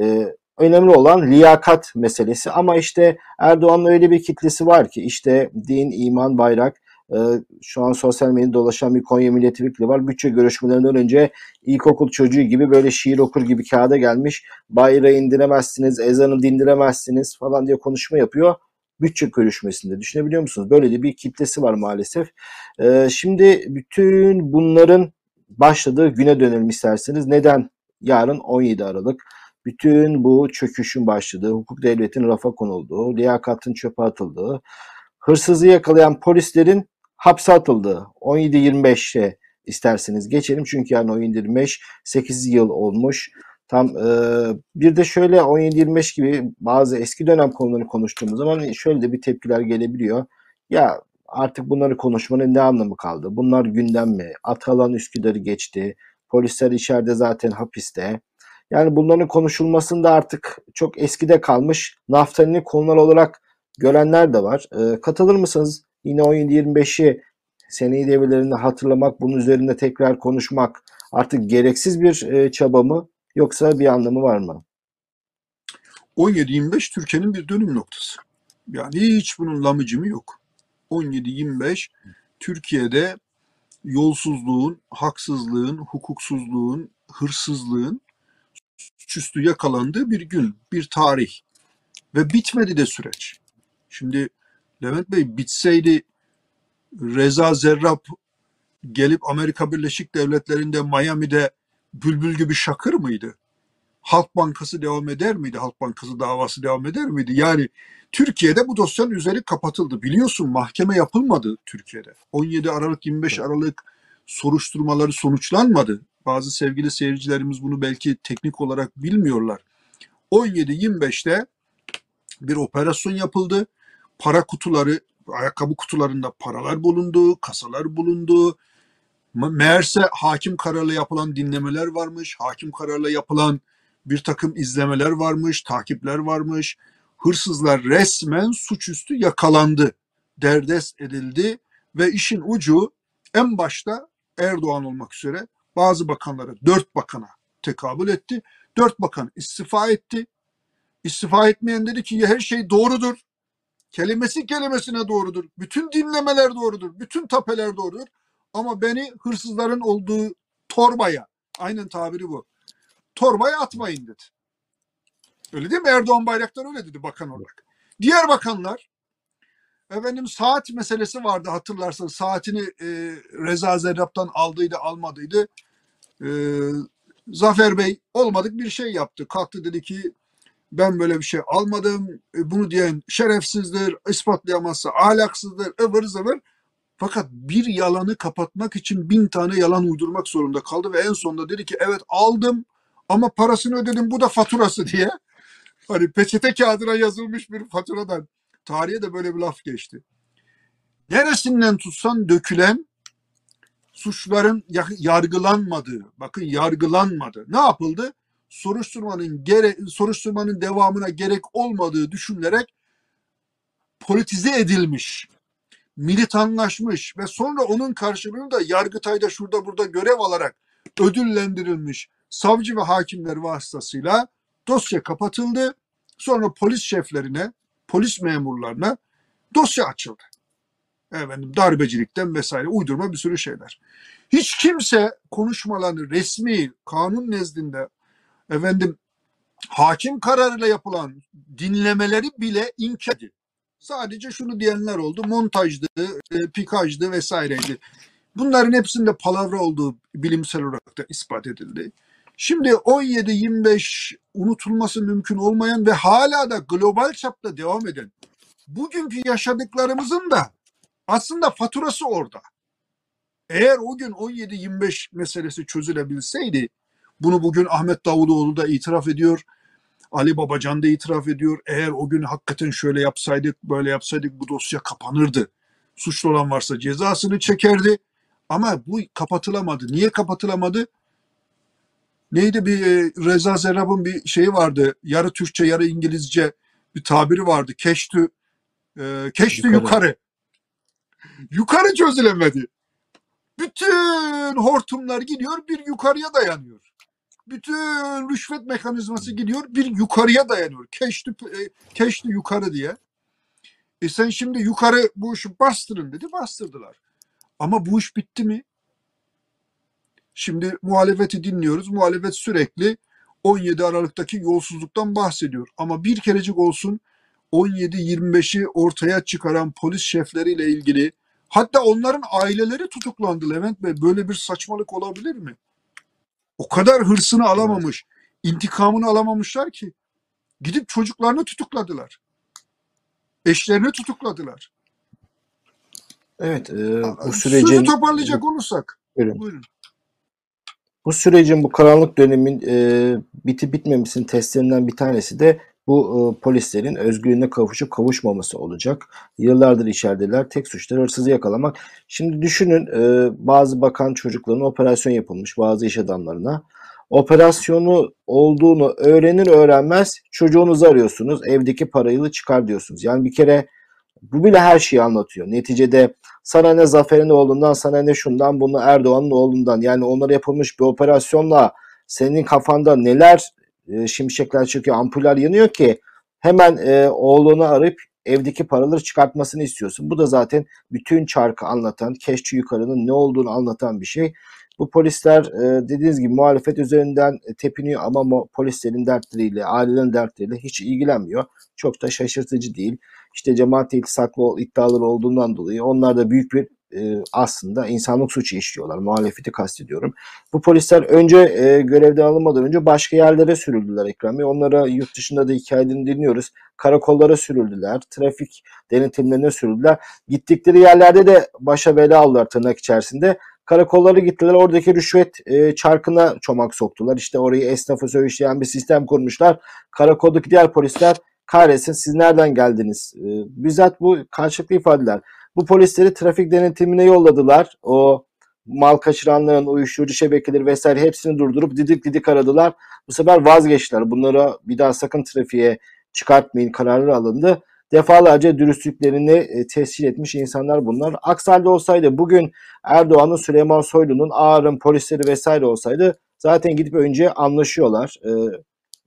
e, önemli olan liyakat meselesi. Ama işte Erdoğan'ın öyle bir kitlesi var ki işte din, iman, bayrak, ee, şu an sosyal medyada dolaşan bir Konya milletvekili var. Bütçe görüşmelerinden önce ilkokul çocuğu gibi böyle şiir okur gibi kağıda gelmiş. Bayrağı indiremezsiniz, ezanı dindiremezsiniz falan diye konuşma yapıyor. Bütçe görüşmesinde. Düşünebiliyor musunuz? Böyle de bir kitlesi var maalesef. Ee, şimdi bütün bunların başladığı güne dönelim isterseniz. Neden yarın 17 Aralık? Bütün bu çöküşün başladığı, hukuk devletin rafa konulduğu, liyakatın çöpe atıldığı, hırsızı yakalayan polislerin hapse atıldığı 17-25'e isterseniz geçelim. Çünkü yani 17-25 8 yıl olmuş. Tam e, bir de şöyle 17-25 gibi bazı eski dönem konularını konuştuğumuz zaman şöyle de bir tepkiler gelebiliyor. Ya artık bunları konuşmanın ne anlamı kaldı? Bunlar gündem mi? Atalan Üsküdar'ı geçti. Polisler içeride zaten hapiste. Yani bunların konuşulmasında artık çok eskide kalmış naftalini konular olarak görenler de var. E, katılır mısınız? Yine 17-25'i seneyi devrelerinde hatırlamak, bunun üzerinde tekrar konuşmak artık gereksiz bir e, çaba mı yoksa bir anlamı var mı? 17-25 Türkiye'nin bir dönüm noktası. Yani hiç bunun lamıcımı yok. 17-25 Türkiye'de yolsuzluğun, haksızlığın, hukuksuzluğun, hırsızlığın suçüstü yakalandığı bir gün, bir tarih. Ve bitmedi de süreç. Şimdi Levent Bey bitseydi Reza Zerrab gelip Amerika Birleşik Devletleri'nde Miami'de bülbül gibi şakır mıydı? Halk Bankası devam eder miydi? Halk Bankası davası devam eder miydi? Yani Türkiye'de bu dosyanın üzeri kapatıldı. Biliyorsun mahkeme yapılmadı Türkiye'de. 17 Aralık 25 Aralık soruşturmaları sonuçlanmadı. Bazı sevgili seyircilerimiz bunu belki teknik olarak bilmiyorlar. 17-25'te bir operasyon yapıldı. Para kutuları, ayakkabı kutularında paralar bulundu, kasalar bulundu. Me- Meğerse hakim kararıyla yapılan dinlemeler varmış, hakim kararıyla yapılan bir takım izlemeler varmış, takipler varmış. Hırsızlar resmen suçüstü yakalandı, derdest edildi ve işin ucu en başta Erdoğan olmak üzere bazı bakanlara, dört bakana tekabül etti. Dört bakan istifa etti. İstifa etmeyen dedi ki her şey doğrudur. Kelimesi kelimesine doğrudur. Bütün dinlemeler doğrudur. Bütün tapeler doğrudur. Ama beni hırsızların olduğu torbaya, aynen tabiri bu. Torbaya atmayın dedi. Öyle değil mi? Erdoğan Bayraktar öyle dedi bakan olarak. Diğer bakanlar efendim saat meselesi vardı hatırlarsanız saatini e, Reza Zerrab'dan aldıydı almadıydı. E, Zafer Bey olmadık bir şey yaptı. Kalktı dedi ki ben böyle bir şey almadım. E, Bunu diyen şerefsizdir, ispatlayamazsa ahlaksızdır, ıvır zıvır. Fakat bir yalanı kapatmak için bin tane yalan uydurmak zorunda kaldı ve en sonunda dedi ki evet aldım ama parasını ödedim bu da faturası diye. Hani peçete kağıdına yazılmış bir faturadan. Tarihe de böyle bir laf geçti. Neresinden tutsan dökülen suçların ya- yargılanmadığı, bakın yargılanmadı. Ne yapıldı? Soruşturmanın gere soruşturmanın devamına gerek olmadığı düşünülerek politize edilmiş, militanlaşmış ve sonra onun karşılığını da Yargıtay'da şurada burada görev alarak ödüllendirilmiş savcı ve hakimler vasıtasıyla dosya kapatıldı. Sonra polis şeflerine, polis memurlarına dosya açıldı. Efendim darbecilikten vesaire uydurma bir sürü şeyler. Hiç kimse konuşmalarını resmi kanun nezdinde efendim hakim kararıyla yapılan dinlemeleri bile inkar. Sadece şunu diyenler oldu. Montajdı, e, pikajdı vesaireydi. Bunların hepsinde palavra olduğu bilimsel olarak da ispat edildi. Şimdi 17-25 unutulması mümkün olmayan ve hala da global çapta devam eden bugünkü yaşadıklarımızın da aslında faturası orada. Eğer o gün 17-25 meselesi çözülebilseydi, bunu bugün Ahmet Davutoğlu da itiraf ediyor, Ali Babacan da itiraf ediyor. Eğer o gün hakikaten şöyle yapsaydık, böyle yapsaydık bu dosya kapanırdı. Suçlu olan varsa cezasını çekerdi. Ama bu kapatılamadı. Niye kapatılamadı? Neydi bir e, Reza Zerrab'ın bir şeyi vardı. Yarı Türkçe, yarı İngilizce bir tabiri vardı. Keştü, e, keştü Yukarı. yukarı. Yukarı çözülemedi. Bütün hortumlar gidiyor bir yukarıya dayanıyor. Bütün rüşvet mekanizması gidiyor bir yukarıya dayanıyor. Keştü, e, keştü yukarı diye. E sen şimdi yukarı bu işi bastırın dedi bastırdılar. Ama bu iş bitti mi? Şimdi muhalefeti dinliyoruz. Muhalefet sürekli 17 Aralık'taki yolsuzluktan bahsediyor. Ama bir kerecik olsun 17-25'i ortaya çıkaran polis şefleriyle ilgili hatta onların aileleri tutuklandı Levent Bey. Böyle bir saçmalık olabilir mi? O kadar hırsını alamamış, intikamını alamamışlar ki gidip çocuklarını tutukladılar. Eşlerini tutukladılar. Evet, e, bu Sözü sürecin toparlayacak olursak. Buyurun. Buyurun. Bu sürecin, bu karanlık dönemin e, bitip bitmemesinin testlerinden bir tanesi de bu e, polislerin özgürlüğüne kavuşup kavuşmaması olacak. Yıllardır içerideler. Tek suçları hırsızı yakalamak. Şimdi düşünün e, bazı bakan çocukların operasyon yapılmış bazı iş adamlarına. Operasyonu olduğunu öğrenir öğrenmez çocuğunuzu arıyorsunuz. Evdeki parayı çıkar diyorsunuz. Yani bir kere bu bile her şeyi anlatıyor. Neticede sana ne Zafer'in oğlundan, sana ne şundan, bunu Erdoğan'ın oğlundan. Yani onlara yapılmış bir operasyonla senin kafanda neler e, şimşekler çıkıyor, ampuller yanıyor ki hemen e, oğlunu arayıp evdeki paraları çıkartmasını istiyorsun. Bu da zaten bütün çarkı anlatan, keşçi yukarının ne olduğunu anlatan bir şey. Bu polisler e, dediğiniz gibi muhalefet üzerinden e, tepiniyor ama polislerin dertleriyle, ailelerin dertleriyle hiç ilgilenmiyor. Çok da şaşırtıcı değil. İşte cemaat iltisaklı iddiaları olduğundan dolayı onlar da büyük bir e, aslında insanlık suçu işliyorlar. Muhalefeti kastediyorum. Bu polisler önce e, görevden alınmadan önce başka yerlere sürüldüler Ekrem Bey. Onlara yurt dışında da hikayelerini dinliyoruz. Karakollara sürüldüler. Trafik denetimlerine sürüldüler. Gittikleri yerlerde de başa bela aldılar tırnak içerisinde. Karakollara gittiler. Oradaki rüşvet e, çarkına çomak soktular. İşte orayı esnafı söğüşleyen bir sistem kurmuşlar. Karakoldaki diğer polisler kahretsin siz nereden geldiniz? E, bizzat bu karşılıklı ifadeler. Bu polisleri trafik denetimine yolladılar. O mal kaçıranların, uyuşturucu şebekeleri vesaire hepsini durdurup didik didik aradılar. Bu sefer vazgeçtiler. Bunlara bir daha sakın trafiğe çıkartmayın kararı alındı. Defalarca dürüstlüklerini e, tescil etmiş insanlar bunlar. Aksi olsaydı bugün Erdoğan'ın, Süleyman Soylu'nun, Ağar'ın polisleri vesaire olsaydı zaten gidip önce anlaşıyorlar. E,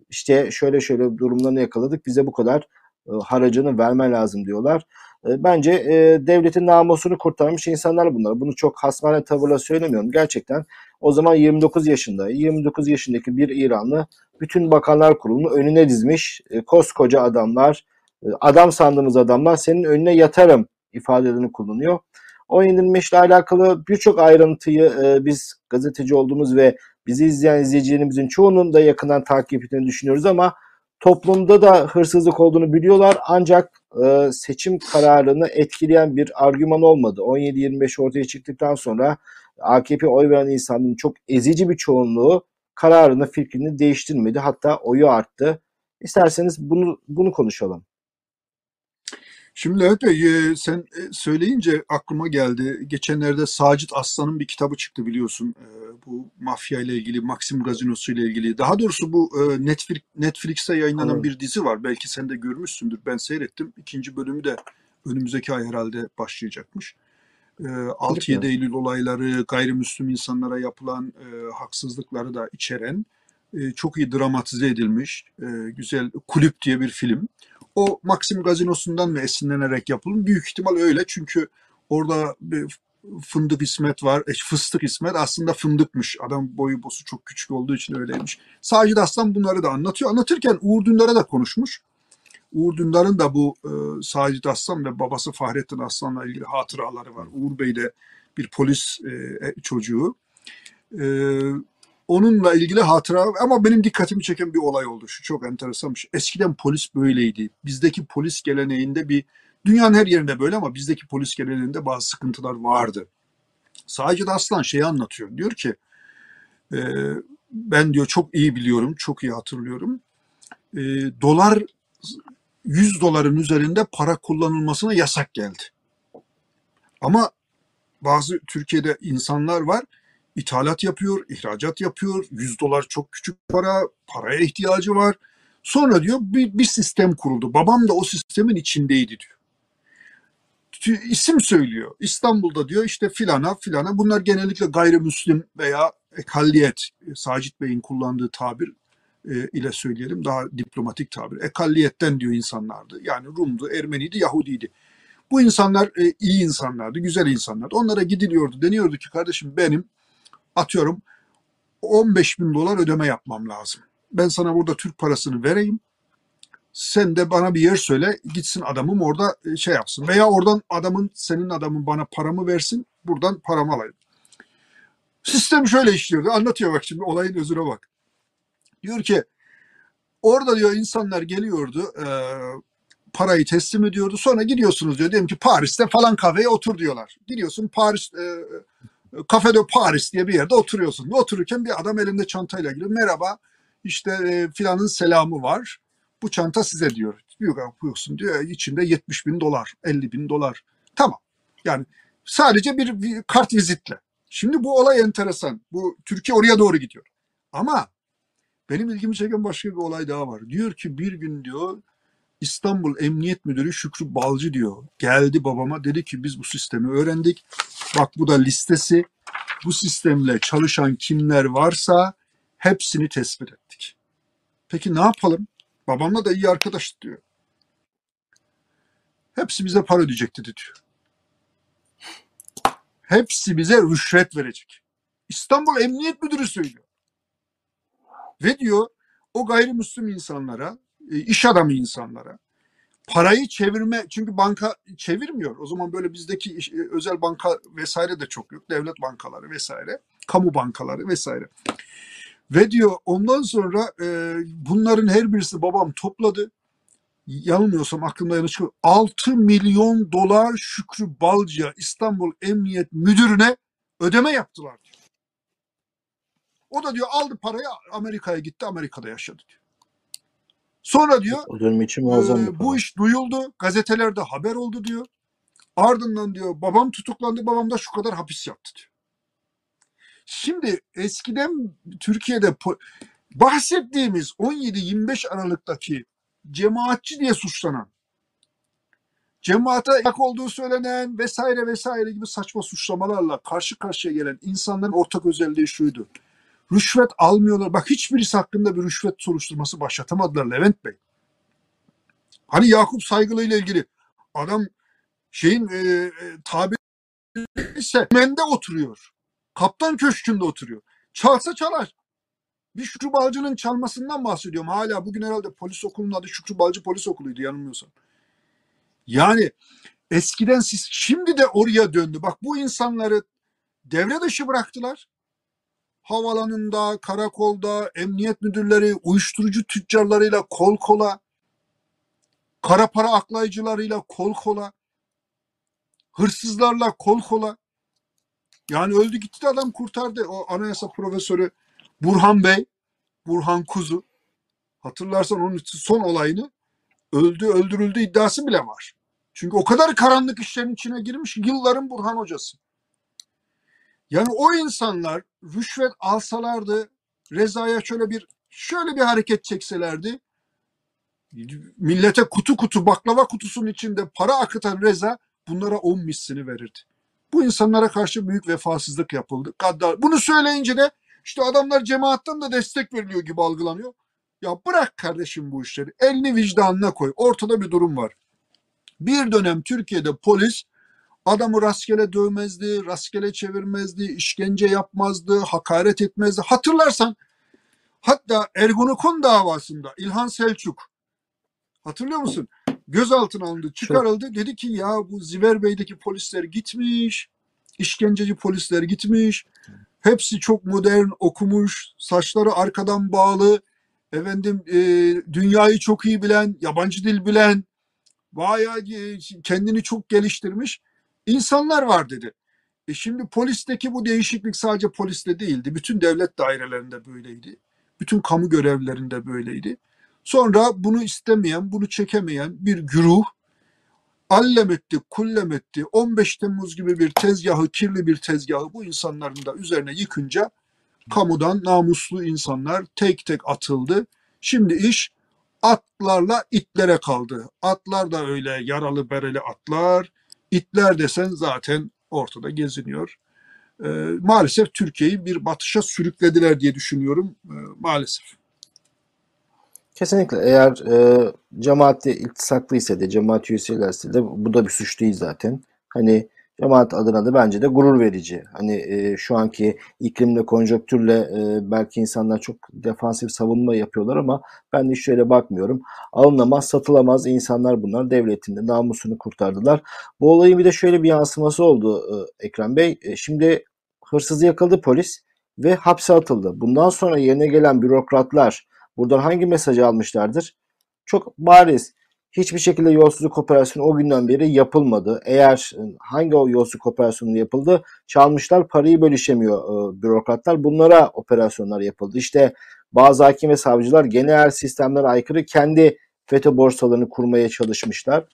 işte şöyle şöyle durumlarını yakaladık bize bu kadar e, haracını vermen lazım diyorlar. E, Bence e, devletin namusunu kurtarmış insanlar bunlar. Bunu çok hasmane tavırla söylemiyorum. Gerçekten o zaman 29 yaşında, 29 yaşındaki bir İranlı bütün bakanlar kurulunu önüne dizmiş. E, koskoca adamlar, e, adam sandığımız adamlar senin önüne yatarım ifadelerini kullanıyor. 17-25 ile alakalı birçok ayrıntıyı e, biz gazeteci olduğumuz ve bizi izleyen izleyicilerimizin çoğunun da yakından takip ettiğini düşünüyoruz ama toplumda da hırsızlık olduğunu biliyorlar ancak e, seçim kararını etkileyen bir argüman olmadı. 17-25 ortaya çıktıktan sonra AKP oy veren insanların çok ezici bir çoğunluğu kararını, fikrini değiştirmedi. Hatta oyu arttı. İsterseniz bunu bunu konuşalım. Şimdi Levent Bey e, sen e, söyleyince aklıma geldi. Geçenlerde Sacit Aslan'ın bir kitabı çıktı biliyorsun. E, Bu mafya ile ilgili, Maxim Gazinosu ile ilgili. Daha doğrusu bu Netflix Netflix'te yayınlanan Evet. bir dizi var. Belki sen de görmüşsündür. Ben seyrettim. İkinci bölümü de önümüzdeki ay herhalde başlayacakmış. E, 6-7 Eylül olayları, gayrimüslim insanlara yapılan haksızlıkları da içeren çok iyi dramatize edilmiş, güzel Kulüp diye bir film. O Maxim Gazinosu'ndan mı esinlenerek yapılmış? Büyük ihtimal öyle çünkü orada bir Fındık İsmet var, e, Fıstık İsmet aslında fındıkmış. Adam boyu bosu çok küçük olduğu için öyleymiş. Sacit Aslan bunları da anlatıyor. Anlatırken Uğur Dündar'a da konuşmuş. Uğur Dündar'ın da bu e, Sacit Aslan ve babası Fahrettin Aslan'la ilgili hatıraları var. Uğur Bey de bir polis e, çocuğu. E, onunla ilgili hatıra ama benim dikkatimi çeken bir olay oldu. Şu çok enteresanmış. Eskiden polis böyleydi. Bizdeki polis geleneğinde bir dünyanın her yerinde böyle ama bizdeki polis geleneğinde bazı sıkıntılar vardı. Sadece de Aslan şeyi anlatıyor. Diyor ki e, ben diyor çok iyi biliyorum, çok iyi hatırlıyorum. E, dolar 100 doların üzerinde para kullanılmasına yasak geldi. Ama bazı Türkiye'de insanlar var ithalat yapıyor, ihracat yapıyor. 100 dolar çok küçük para, paraya ihtiyacı var. Sonra diyor bir, bir sistem kuruldu. Babam da o sistemin içindeydi diyor. İsim söylüyor. İstanbul'da diyor işte filana filana. Bunlar genellikle gayrimüslim veya ekalliyet. e, Sacit Bey'in kullandığı tabir e, ile söyleyelim daha diplomatik tabir. Ekalliyetten diyor insanlardı. Yani Rum'du, Ermeniydi, Yahudiydi. Bu insanlar e, iyi insanlardı, güzel insanlardı. Onlara gidiliyordu. Deniyordu ki kardeşim benim atıyorum 15 bin dolar ödeme yapmam lazım. Ben sana burada Türk parasını vereyim. Sen de bana bir yer söyle. Gitsin adamım orada e, şey yapsın. Veya oradan adamın senin adamın bana paramı versin. Buradan paramı alayım. Sistem şöyle işliyordu. Anlatıyor bak şimdi olayın özüne bak. Diyor ki orada diyor insanlar geliyordu. e, parayı teslim ediyordu. Sonra gidiyorsunuz diyor. Diyelim ki Paris'te falan kafeye otur diyorlar. Gidiyorsun Paris e, Cafe de Paris diye bir yerde oturuyorsun. Otururken bir adam elinde çantayla geliyor. Merhaba işte e, filanın selamı var. Bu çanta size diyor. Diyor yapıyorsun diyor. İçinde 70 bin dolar, 50 bin dolar. Tamam. Yani sadece bir, bir kart vizitle. Şimdi bu olay enteresan. Bu Türkiye oraya doğru gidiyor. Ama benim ilgimi çeken başka bir olay daha var. Diyor ki bir gün diyor İstanbul Emniyet Müdürü Şükrü Balcı diyor. Geldi babama dedi ki biz bu sistemi öğrendik. Bak bu da listesi. Bu sistemle çalışan kimler varsa hepsini tespit ettik. Peki ne yapalım? Babamla da iyi arkadaş diyor. Hepsi bize para ödeyecek dedi diyor. Hepsi bize rüşvet verecek. İstanbul Emniyet Müdürü söylüyor. Ve diyor o gayrimüslim insanlara, iş adamı insanlara parayı çevirme çünkü banka çevirmiyor. O zaman böyle bizdeki iş- e, özel banka vesaire de çok yok. Devlet bankaları vesaire, kamu bankaları vesaire. Ve diyor ondan sonra e, bunların her birisi babam topladı. Yanılmıyorsam aklımda yanlış yok. 6 milyon dolar Şükrü Balcı'ya İstanbul Emniyet Müdürü'ne ödeme yaptılar diyor. O da diyor aldı parayı Amerika'ya gitti Amerika'da yaşadı diyor. Sonra diyor O dönem için para. bu iş duyuldu, gazetelerde haber oldu diyor. Ardından diyor babam tutuklandı, babam da şu kadar hapis yattı diyor. Şimdi eskiden Türkiye'de bahsettiğimiz 17-25 Aralık'taki cemaatçi diye suçlanan, cemaate yak olduğu söylenen vesaire vesaire gibi saçma suçlamalarla karşı karşıya gelen insanların ortak özelliği şuydu. Rüşvet almıyorlar. Bak hiçbirisi hakkında bir rüşvet soruşturması başlatamadılar Levent Bey. Hani Yakup Saygılı ile ilgili adam şeyin e, e, tabiri ise mende oturuyor. Kaptan köşkünde oturuyor. Çalsa çalar. Bir Şükrü Balcı'nın çalmasından bahsediyorum. Hala bugün herhalde polis okulunun adı Şükrü Balcı Polis Okulu'ydu yanılmıyorsam. Yani eskiden siz şimdi de oraya döndü. Bak bu insanları devre dışı bıraktılar. Havalanında, karakolda, emniyet müdürleri, uyuşturucu tüccarlarıyla kol kola, kara para aklayıcılarıyla kol kola, hırsızlarla kol kola. Yani öldü gitti de adam kurtardı. O anayasa profesörü Burhan Bey, Burhan Kuzu. Hatırlarsan onun son olayını öldü öldürüldü iddiası bile var. Çünkü o kadar karanlık işlerin içine girmiş yılların Burhan hocası. Yani o insanlar rüşvet alsalardı, Reza'ya şöyle bir şöyle bir hareket çekselerdi, millete kutu kutu baklava kutusunun içinde para akıtan Reza bunlara on mislini verirdi. Bu insanlara karşı büyük vefasızlık yapıldı. Gaddar. Bunu söyleyince de işte adamlar cemaatten de destek veriliyor gibi algılanıyor. Ya bırak kardeşim bu işleri. Elini vicdanına koy. Ortada bir durum var. Bir dönem Türkiye'de polis adamı rastgele dövmezdi, rastgele çevirmezdi, işkence yapmazdı, hakaret etmezdi. Hatırlarsan hatta Ergonokon davasında İlhan Selçuk hatırlıyor musun? Gözaltına alındı, çıkarıldı. Dedi ki ya bu Ziver Bey'deki polisler gitmiş. işkenceci polisler gitmiş. Hepsi çok modern okumuş, saçları arkadan bağlı, efendim e, dünyayı çok iyi bilen, yabancı dil bilen, bayağı kendini çok geliştirmiş insanlar var dedi. E şimdi polisteki bu değişiklik sadece poliste değildi. Bütün devlet dairelerinde böyleydi. Bütün kamu görevlerinde böyleydi. Sonra bunu istemeyen, bunu çekemeyen bir güruh allem etti, kullem etti. 15 Temmuz gibi bir tezgahı, kirli bir tezgahı bu insanların da üzerine yıkınca kamudan namuslu insanlar tek tek atıldı. Şimdi iş atlarla itlere kaldı. Atlar da öyle yaralı bereli atlar. İtler desen zaten ortada geziniyor. Ee, maalesef Türkiye'yi bir batışa sürüklediler diye düşünüyorum. Ee, maalesef. Kesinlikle eğer e, cemaatle iltisaklıysa da cemaat üyesilerse de bu da bir suç değil zaten. Hani cemaat adına da bence de gurur verici. Hani e, şu anki iklimle, konjonktürle e, belki insanlar çok defansif savunma yapıyorlar ama ben de şöyle bakmıyorum. Alınamaz, satılamaz insanlar bunlar. Devletin de namusunu kurtardılar. Bu olayın bir de şöyle bir yansıması oldu e, Ekrem Bey. E, şimdi hırsızı yakaladı polis ve hapse atıldı. Bundan sonra yerine gelen bürokratlar Buradan hangi mesajı almışlardır? Çok bariz. Hiçbir şekilde yolsuzluk operasyonu o günden beri yapılmadı. Eğer hangi o yolsuzluk operasyonu yapıldı? Çalmışlar parayı bölüşemiyor e, bürokratlar. Bunlara operasyonlar yapıldı. İşte bazı hakim ve savcılar genel sistemlere aykırı kendi FETÖ borsalarını kurmaya çalışmışlar.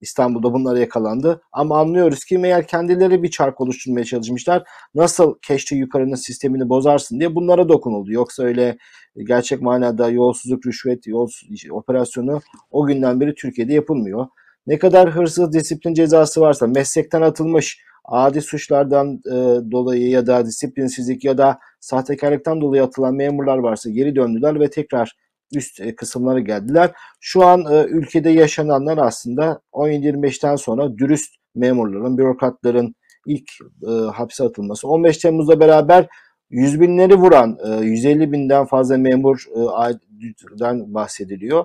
İstanbul'da bunlar yakalandı. Ama anlıyoruz ki meğer kendileri bir çark oluşturmaya çalışmışlar. Nasıl keşke yukarının sistemini bozarsın diye bunlara dokunuldu. Yoksa öyle gerçek manada yolsuzluk, rüşvet, yolsuz, operasyonu o günden beri Türkiye'de yapılmıyor. Ne kadar hırsız disiplin cezası varsa meslekten atılmış adi suçlardan e, dolayı ya da disiplinsizlik ya da sahtekarlıktan dolayı atılan memurlar varsa geri döndüler ve tekrar üst e, kısımlara geldiler. Şu an e, ülkede yaşananlar aslında 17-25'ten sonra dürüst memurların, bürokratların ilk e, hapse atılması. 15 Temmuz'da beraber yüz binleri vuran, e, 150 binden fazla memurdan bahsediliyor.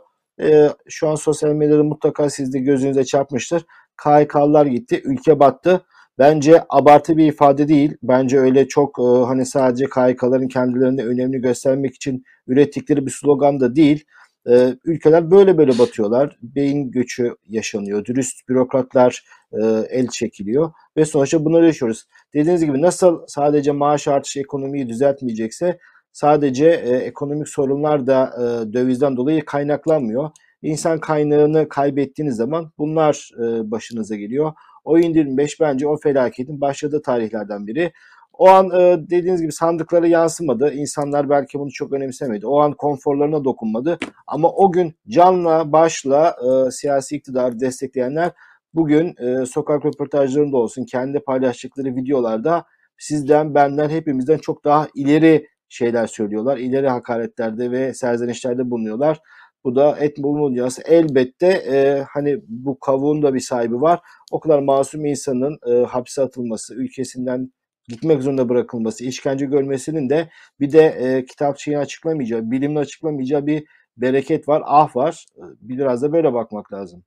Şu an sosyal medyada mutlaka siz de gözünüze çarpmıştır. KHK'lar gitti, ülke battı. Bence abartı bir ifade değil. Bence öyle çok e, hani sadece KHK'ların kendilerini önemli göstermek için ürettikleri bir slogan da değil. E, ülkeler böyle böyle batıyorlar. Beyin göçü yaşanıyor. Dürüst bürokratlar e, el çekiliyor ve sonuçta bunları yaşıyoruz. Dediğiniz gibi nasıl sadece maaş artışı ekonomiyi düzeltmeyecekse sadece e, ekonomik sorunlar da e, dövizden dolayı kaynaklanmıyor. İnsan kaynağını kaybettiğiniz zaman bunlar e, başınıza geliyor. Oyun 25 bence o felaketin başladığı tarihlerden biri. O an e, dediğiniz gibi sandıklara yansımadı. İnsanlar belki bunu çok önemsemedi. O an konforlarına dokunmadı. Ama o gün canla başla e, siyasi iktidarı destekleyenler bugün e, sokak röportajlarında olsun kendi paylaştıkları videolarda sizden benden hepimizden çok daha ileri şeyler söylüyorlar. İleri hakaretlerde ve serzenişlerde bulunuyorlar. Bu da et bulunma dünyası. Elbette e, hani bu kavuğun da bir sahibi var. O kadar masum insanın e, hapse atılması, ülkesinden gitmek zorunda bırakılması, işkence görmesinin de bir de e, kitapçıyı açıklamayacağı, bilimle açıklamayacağı bir bereket var, ah var. Biraz da böyle bakmak lazım.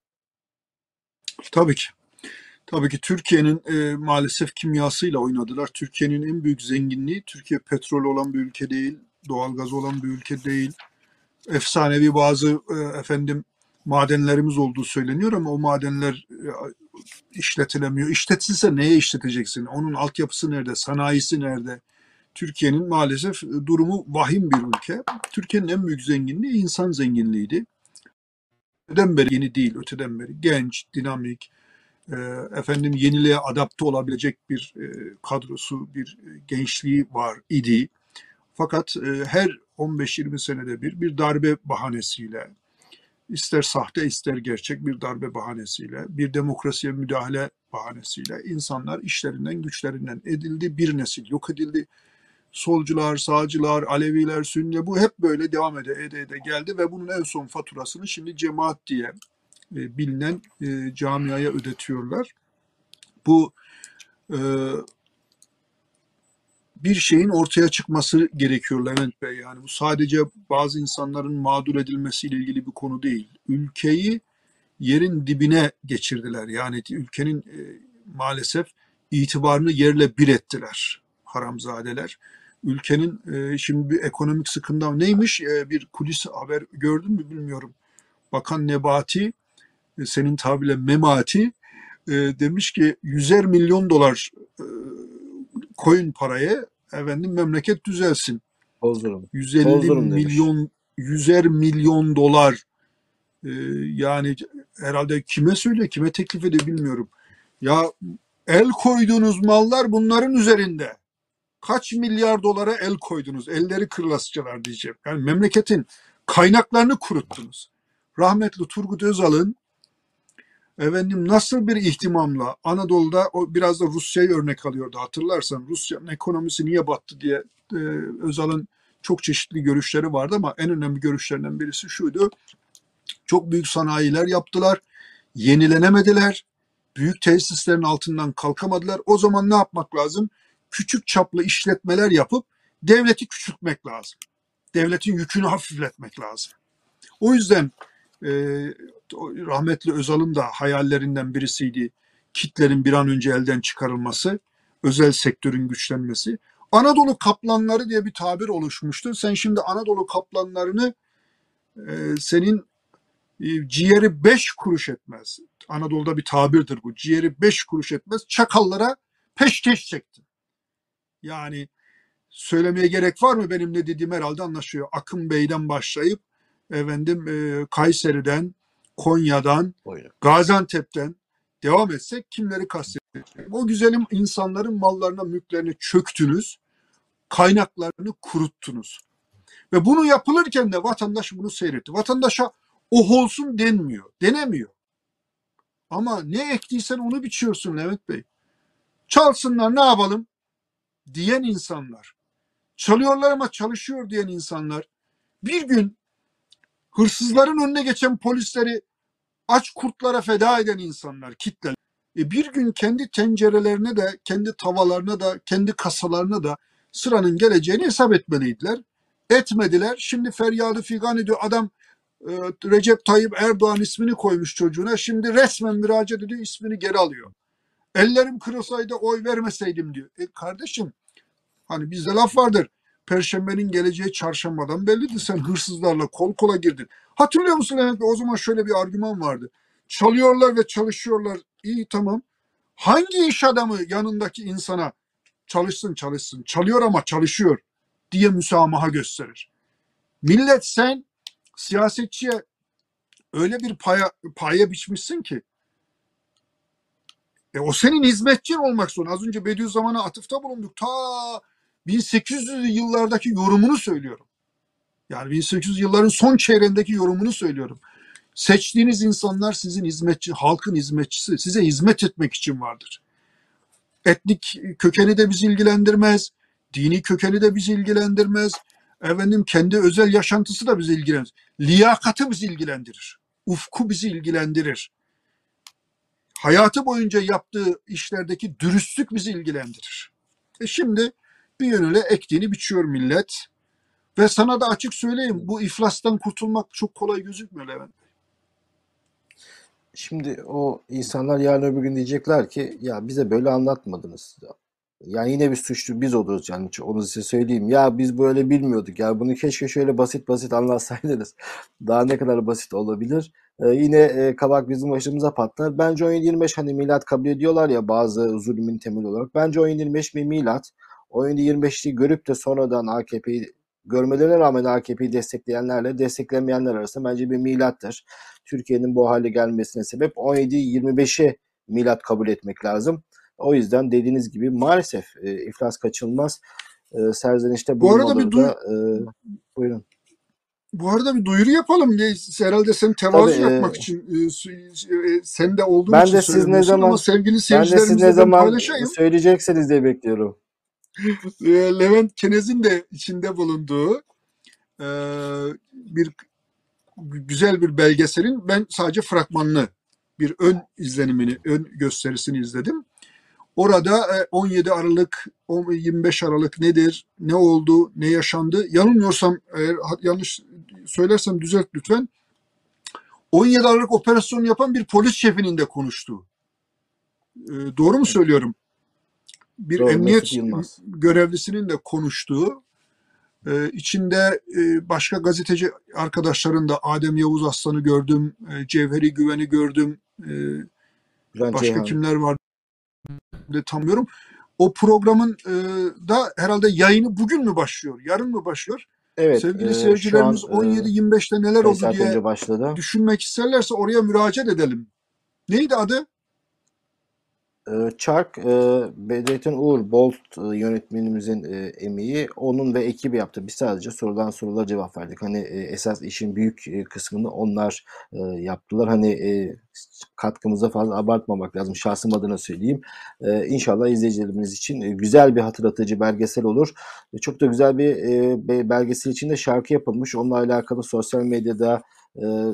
Tabii ki. Tabii ki Türkiye'nin e, maalesef kimyasıyla oynadılar. Türkiye'nin en büyük zenginliği, Türkiye petrol olan bir ülke değil, doğalgaz olan bir ülke değil. Efsanevi bazı e, efendim madenlerimiz olduğu söyleniyor ama o madenler e, işletilemiyor. İşletilse neye işleteceksin? Onun altyapısı nerede? Sanayisi nerede? Türkiye'nin maalesef durumu vahim bir ülke. Türkiye'nin en büyük zenginliği insan zenginliğiydi. Öteden beri yeni değil, öteden beri genç, dinamik, e, efendim yeniliğe adapte olabilecek bir e, kadrosu, bir gençliği var idi. Fakat e, her 15-20 senede bir bir darbe bahanesiyle, ister sahte ister gerçek bir darbe bahanesiyle, bir demokrasiye müdahale bahanesiyle insanlar işlerinden güçlerinden edildi, bir nesil yok edildi. Solcular, sağcılar, Aleviler, Sünniler bu hep böyle devam ede ede, ede geldi ve bunun en son faturasını şimdi cemaat diye e, bilinen e, camiaya ödetiyorlar. Bu e, bir şeyin ortaya çıkması gerekiyor Levent Bey. Yani bu sadece bazı insanların mağdur edilmesiyle ilgili bir konu değil. Ülkeyi yerin dibine geçirdiler. Yani ülkenin e, maalesef itibarını yerle bir ettiler haramzadeler. Ülkenin e, şimdi bir ekonomik sıkıntı neymiş? E, bir kulis haber gördün mü bilmiyorum. Bakan Nebati, e, senin tabirle Memati e, demiş ki yüzer milyon dolar e, koyun paraya efendim memleket düzelsin. Bozdurun. 150 Bozdurum demiş. milyon yüzer milyon dolar Ee, yani herhalde kime söyle kime teklif ediyor bilmiyorum. Ya el koyduğunuz mallar bunların üzerinde. Kaç milyar dolara el koydunuz? Elleri kırlasıcalar diyeceğim. Yani memleketin kaynaklarını kuruttunuz. Rahmetli Turgut Özal'ın efendim nasıl bir ihtimamla Anadolu'da o biraz da Rusya'yı örnek alıyordu hatırlarsan. Rusya'nın ekonomisi niye battı diye e, Özal'ın çok çeşitli görüşleri vardı ama en önemli görüşlerinden birisi şuydu. Çok büyük sanayiler yaptılar, yenilenemediler, büyük tesislerin altından kalkamadılar. O zaman ne yapmak lazım? Küçük çaplı işletmeler yapıp devleti küçültmek lazım. Devletin yükünü hafifletmek lazım. O yüzden e, o rahmetli Özal'ın da hayallerinden birisiydi. Kitlerin bir an önce elden çıkarılması, özel sektörün güçlenmesi. Anadolu kaplanları diye bir tabir oluşmuştu. Sen şimdi Anadolu kaplanlarını e, senin e, ciğeri beş kuruş etmez. Anadolu'da bir tabirdir bu. Ciğeri beş kuruş etmez. Çakallara peşkeş çektin. Yani söylemeye gerek var mı benim ne dediğim herhalde anlaşıyor. Akın Bey'den başlayıp efendim e, Kayseri'den, Konya'dan, Buyurun. Gaziantep'ten devam etsek kimleri kastediyorum? O güzelim insanların mallarına, mülklerine çöktünüz, kaynaklarını kuruttunuz. Ve bunu yapılırken de vatandaş bunu seyretti. Vatandaşa oh olsun denmiyor, denemiyor. Ama ne ektiysen onu biçiyorsun Levent Bey. Çalsınlar ne yapalım diyen insanlar. Çalıyorlar ama çalışıyor diyen insanlar. Bir gün hırsızların önüne geçen polisleri aç kurtlara feda eden insanlar, kitle. E bir gün kendi tencerelerine de, kendi tavalarına da, kendi kasalarına da sıranın geleceğini hesap etmeliydiler. Etmediler. Şimdi feryadı figan ediyor. Adam e, Recep Tayyip Erdoğan ismini koymuş çocuğuna. Şimdi resmen müracaat ediyor, ismini geri alıyor. Ellerim kırılsaydı oy vermeseydim diyor. E kardeşim hani bizde laf vardır. Perşembenin geleceği çarşambadan belliydi. Sen hırsızlarla kol kola girdin. Hatırlıyor musun Levent Bey? O zaman şöyle bir argüman vardı. Çalıyorlar ve çalışıyorlar. İyi tamam. Hangi iş adamı yanındaki insana çalışsın çalışsın, çalıyor ama çalışıyor diye müsamaha gösterir? Millet sen siyasetçiye öyle bir paya, paya biçmişsin ki e o senin hizmetçin olmak zorunda. Az önce Bediüzzaman'a atıfta bulunduk. Ta 1800'lü yıllardaki yorumunu söylüyorum. Yani 1800 yılların son çeyreğindeki yorumunu söylüyorum. Seçtiğiniz insanlar sizin hizmetçi, halkın hizmetçisi. Size hizmet etmek için vardır. Etnik kökeni de bizi ilgilendirmez. Dini kökeni de bizi ilgilendirmez. Efendim kendi özel yaşantısı da bizi ilgilendirir. Liyakatı bizi ilgilendirir. Ufku bizi ilgilendirir. Hayatı boyunca yaptığı işlerdeki dürüstlük bizi ilgilendirir. E şimdi bir yönüyle ektiğini biçiyor millet. Ve sana da açık söyleyeyim bu iflastan kurtulmak çok kolay gözükmüyor Levent. Şimdi o insanlar yarın öbür gün diyecekler ki ya bize böyle anlatmadınız. Yani yine bir suçlu biz oluruz yani onu size söyleyeyim. Ya biz böyle bilmiyorduk ya bunu keşke şöyle basit basit anlatsaydınız. Daha ne kadar basit olabilir. Ee, yine e, kabak bizim başımıza patlar. Bence 17-25 hani milat kabul ediyorlar ya bazı zulmün temeli olarak. Bence 17-25 bir milat. 17-25'i görüp de sonradan AKP'yi görmelerine rağmen AKP'yi destekleyenlerle desteklemeyenler arasında bence bir milattır. Türkiye'nin bu hale gelmesine sebep 17-25'i milat kabul etmek lazım. O yüzden dediğiniz gibi maalesef e, iflas kaçınılmaz. E, serzenişte Bu arada bir da e, buyurun. Bu arada bir duyuru yapalım. Ya, Herhalde sen tevazu Tabii, e, yapmak için e, su- e, sen de olduğun Ben için de siz ne zaman- ama sevgili Ben de siz seyircilerimizle ne zaman paylaşayım. söyleyeceksiniz diye bekliyorum. E, Levent Kenez'in de içinde bulunduğu e, bir güzel bir belgeselin ben sadece fragmanını bir ön izlenimini, ön gösterisini izledim. Orada e, 17 Aralık, 10 25 Aralık nedir, ne oldu, ne yaşandı? Yanılmıyorsam, eğer yanlış söylersem düzelt lütfen. 17 Aralık operasyonu yapan bir polis şefinin de konuştuğu. E, doğru mu söylüyorum? Bir Doğru, emniyet görevlisinin de konuştuğu e, içinde e, başka gazeteci arkadaşların da Adem Yavuz Aslan'ı gördüm, e, Cevheri Güven'i gördüm, e, başka Ceyhan. kimler var de tanımıyorum. O programın e, da herhalde yayını bugün mü başlıyor, yarın mı başlıyor? Evet, Sevgili e, seyircilerimiz şu an, e, 17-25'te neler oldu diye başladı. düşünmek isterlerse oraya müracaat edelim. Neydi adı? Ee, Çark, e, Bedrettin Uğur Bolt e, yönetmenimizin e, emeği onun ve ekibi yaptı. Biz sadece sorulan sorulara cevap verdik. Hani esas işin büyük kısmını onlar yaptılar. Hani katkımıza fazla abartmamak lazım. Şahsım adına söyleyeyim. İnşallah izleyicilerimiz için güzel bir hatırlatıcı belgesel olur. Çok da güzel bir be- belgesel içinde şarkı yapılmış. Onunla alakalı sosyal medyada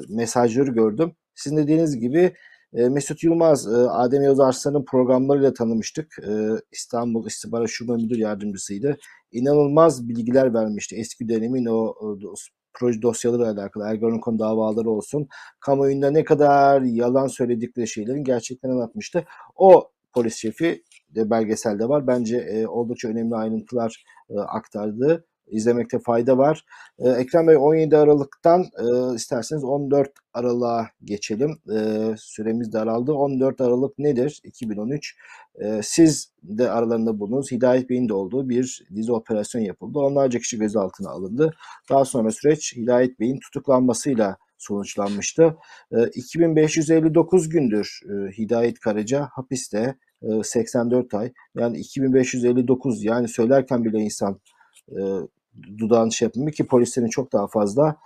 mesajları gördüm. Sizin dediğiniz gibi e, Mesut Yılmaz, e, Adem Yavuz Arslan'ın programlarıyla tanımıştık. E, İstanbul İstihbarat Şube Müdür Yardımcısıydı. İnanılmaz bilgiler vermişti. Eski dönemin o, proje dosyalarıyla alakalı Ergenekon davaları olsun. Kamuoyunda ne kadar yalan söyledikleri şeylerin gerçekten anlatmıştı. O polis şefi de belgeselde var. Bence oldukça önemli ayrıntılar e, aktardı. İzlemekte fayda var. Ee, Ekrem Bey 17 Aralık'tan e, isterseniz 14 Aralık'a geçelim. Ee, süremiz daraldı. 14 Aralık nedir? 2013. Ee, siz de aralarında bulundunuz. Hidayet Bey'in de olduğu bir dizi operasyon yapıldı. Onlarca kişi gözaltına alındı. Daha sonra süreç Hidayet Bey'in tutuklanmasıyla sonuçlanmıştı. Ee, 2559 gündür e, Hidayet Karaca hapiste. e, 84 ay. Yani 2559 yani söylerken bile insan e, dudağını şey yapmıyor ki polislerin çok daha fazla.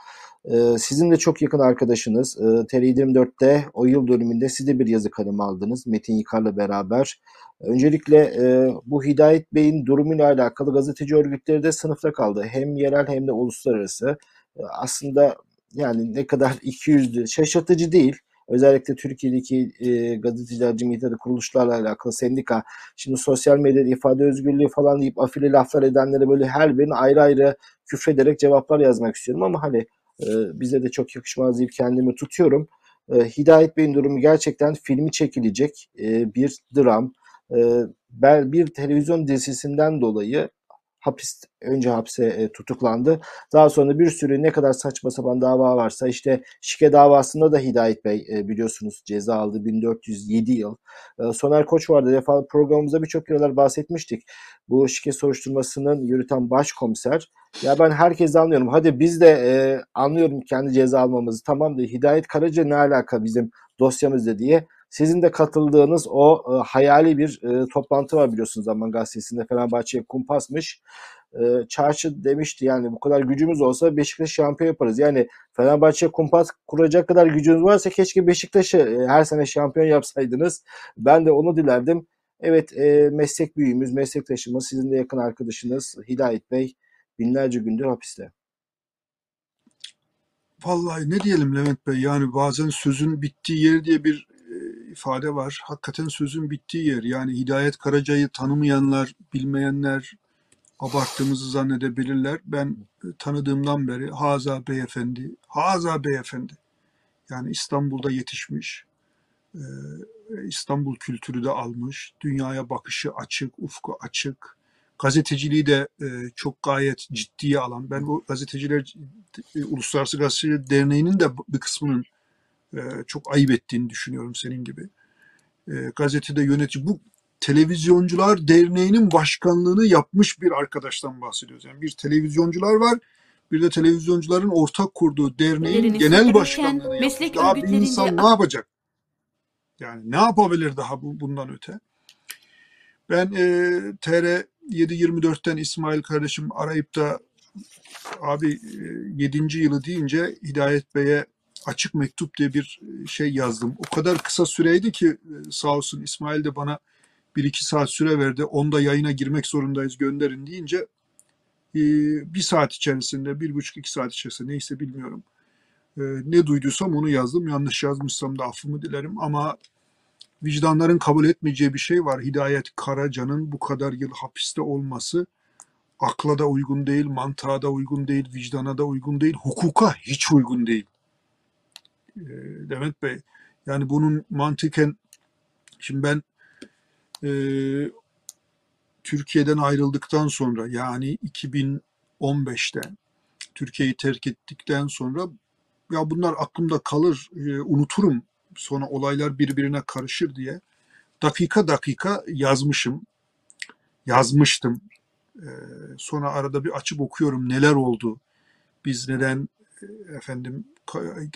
Ee, sizin de çok yakın arkadaşınız. Ee, TR24'te o yıl dönümünde siz de bir yazı kalemi aldınız. Metin Yıkar'la beraber. Öncelikle e, bu Hidayet Bey'in durumuyla alakalı gazeteci örgütleri de sınıfta kaldı. Hem yerel hem de uluslararası. Ee, aslında yani ne kadar 200'lü şaşırtıcı değil. Özellikle Türkiye'deki e, gazeteciler cemiyeti de kuruluşlarla alakalı sendika Şimdi sosyal medyada ifade özgürlüğü falan deyip afili laflar edenlere böyle her birine ayrı ayrı küfrederek cevaplar yazmak istiyorum ama hani e, bize de çok yakışmaz deyip kendimi tutuyorum. E, Hidayet Bey'in durumu gerçekten filmi çekilecek e, bir dram. E, bir televizyon dizisinden dolayı hapis önce hapse e, tutuklandı. Daha sonra bir sürü ne kadar saçma sapan dava varsa işte şike davasında da Hidayet Bey e, biliyorsunuz ceza aldı 1407 yıl. E, Soner Koç vardı. Defa programımızda birçok kere bahsetmiştik. Bu şike soruşturmasının yürüten başkomiser. Ya ben herkesi anlıyorum. Hadi biz de e, anlıyorum kendi ceza almamızı. Tamam da Hidayet Karaca ne alaka bizim dosyamızda diye. Sizin de katıldığınız o e, hayali bir e, toplantı var biliyorsunuz Zaman Gazetesi'nde Fenerbahçe'ye kumpasmış. E, Çarşı demişti yani bu kadar gücümüz olsa Beşiktaş şampiyon yaparız. Yani Fenerbahçe kumpas kuracak kadar gücünüz varsa keşke Beşiktaş'ı e, her sene şampiyon yapsaydınız. Ben de onu dilerdim. Evet e, meslek büyüğümüz, meslektaşımız, sizin de yakın arkadaşınız Hidayet Bey binlerce gündür hapiste. Vallahi ne diyelim Levent Bey yani bazen sözün bittiği yer diye bir ifade var. Hakikaten sözün bittiği yer. Yani Hidayet Karaca'yı tanımayanlar, bilmeyenler abarttığımızı zannedebilirler. Ben e, tanıdığımdan beri Haza Beyefendi, Haza Beyefendi yani İstanbul'da yetişmiş, e, İstanbul kültürü de almış, dünyaya bakışı açık, ufku açık, gazeteciliği de e, çok gayet ciddiye alan. Ben bu gazeteciler Uluslararası Gazeteciler Derneği'nin de bir kısmının çok ayıp ettiğini düşünüyorum senin gibi. E, gazetede yönetici bu Televizyoncular Derneği'nin başkanlığını yapmış bir arkadaştan bahsediyoruz. Yani bir televizyoncular var, bir de televizyoncuların ortak kurduğu derneğin Örgütlerini genel başkanlığını yapmış. meslek Daha bir insan ne yapacak? Yani ne yapabilir daha bu, bundan öte? Ben e, TR 724'ten İsmail kardeşim arayıp da abi e, 7. yılı deyince Hidayet Bey'e açık mektup diye bir e, şey yazdım. O kadar kısa süreydi ki e, sağ olsun İsmail de bana bir iki saat süre verdi. Onda yayına girmek zorundayız gönderin deyince e, bir saat içerisinde, bir buçuk iki saat içerisinde neyse bilmiyorum. Ne duyduysam onu yazdım. Yanlış yazmışsam da affımı dilerim ama vicdanların kabul etmeyeceği bir şey var. Hidayet Karaca'nın bu kadar yıl hapiste olması akla da uygun değil, mantığa da uygun değil, vicdana da uygun değil, hukuka hiç uygun değil. Demet Bey, yani bunun mantıken şimdi ben e, Türkiye'den ayrıldıktan sonra yani 2015'te Türkiye'yi terk ettikten sonra ya bunlar aklımda kalır, e, unuturum. Sonra olaylar birbirine karışır diye dakika dakika yazmışım. Yazmıştım. E, sonra arada bir açıp okuyorum neler oldu. Biz neden e, efendim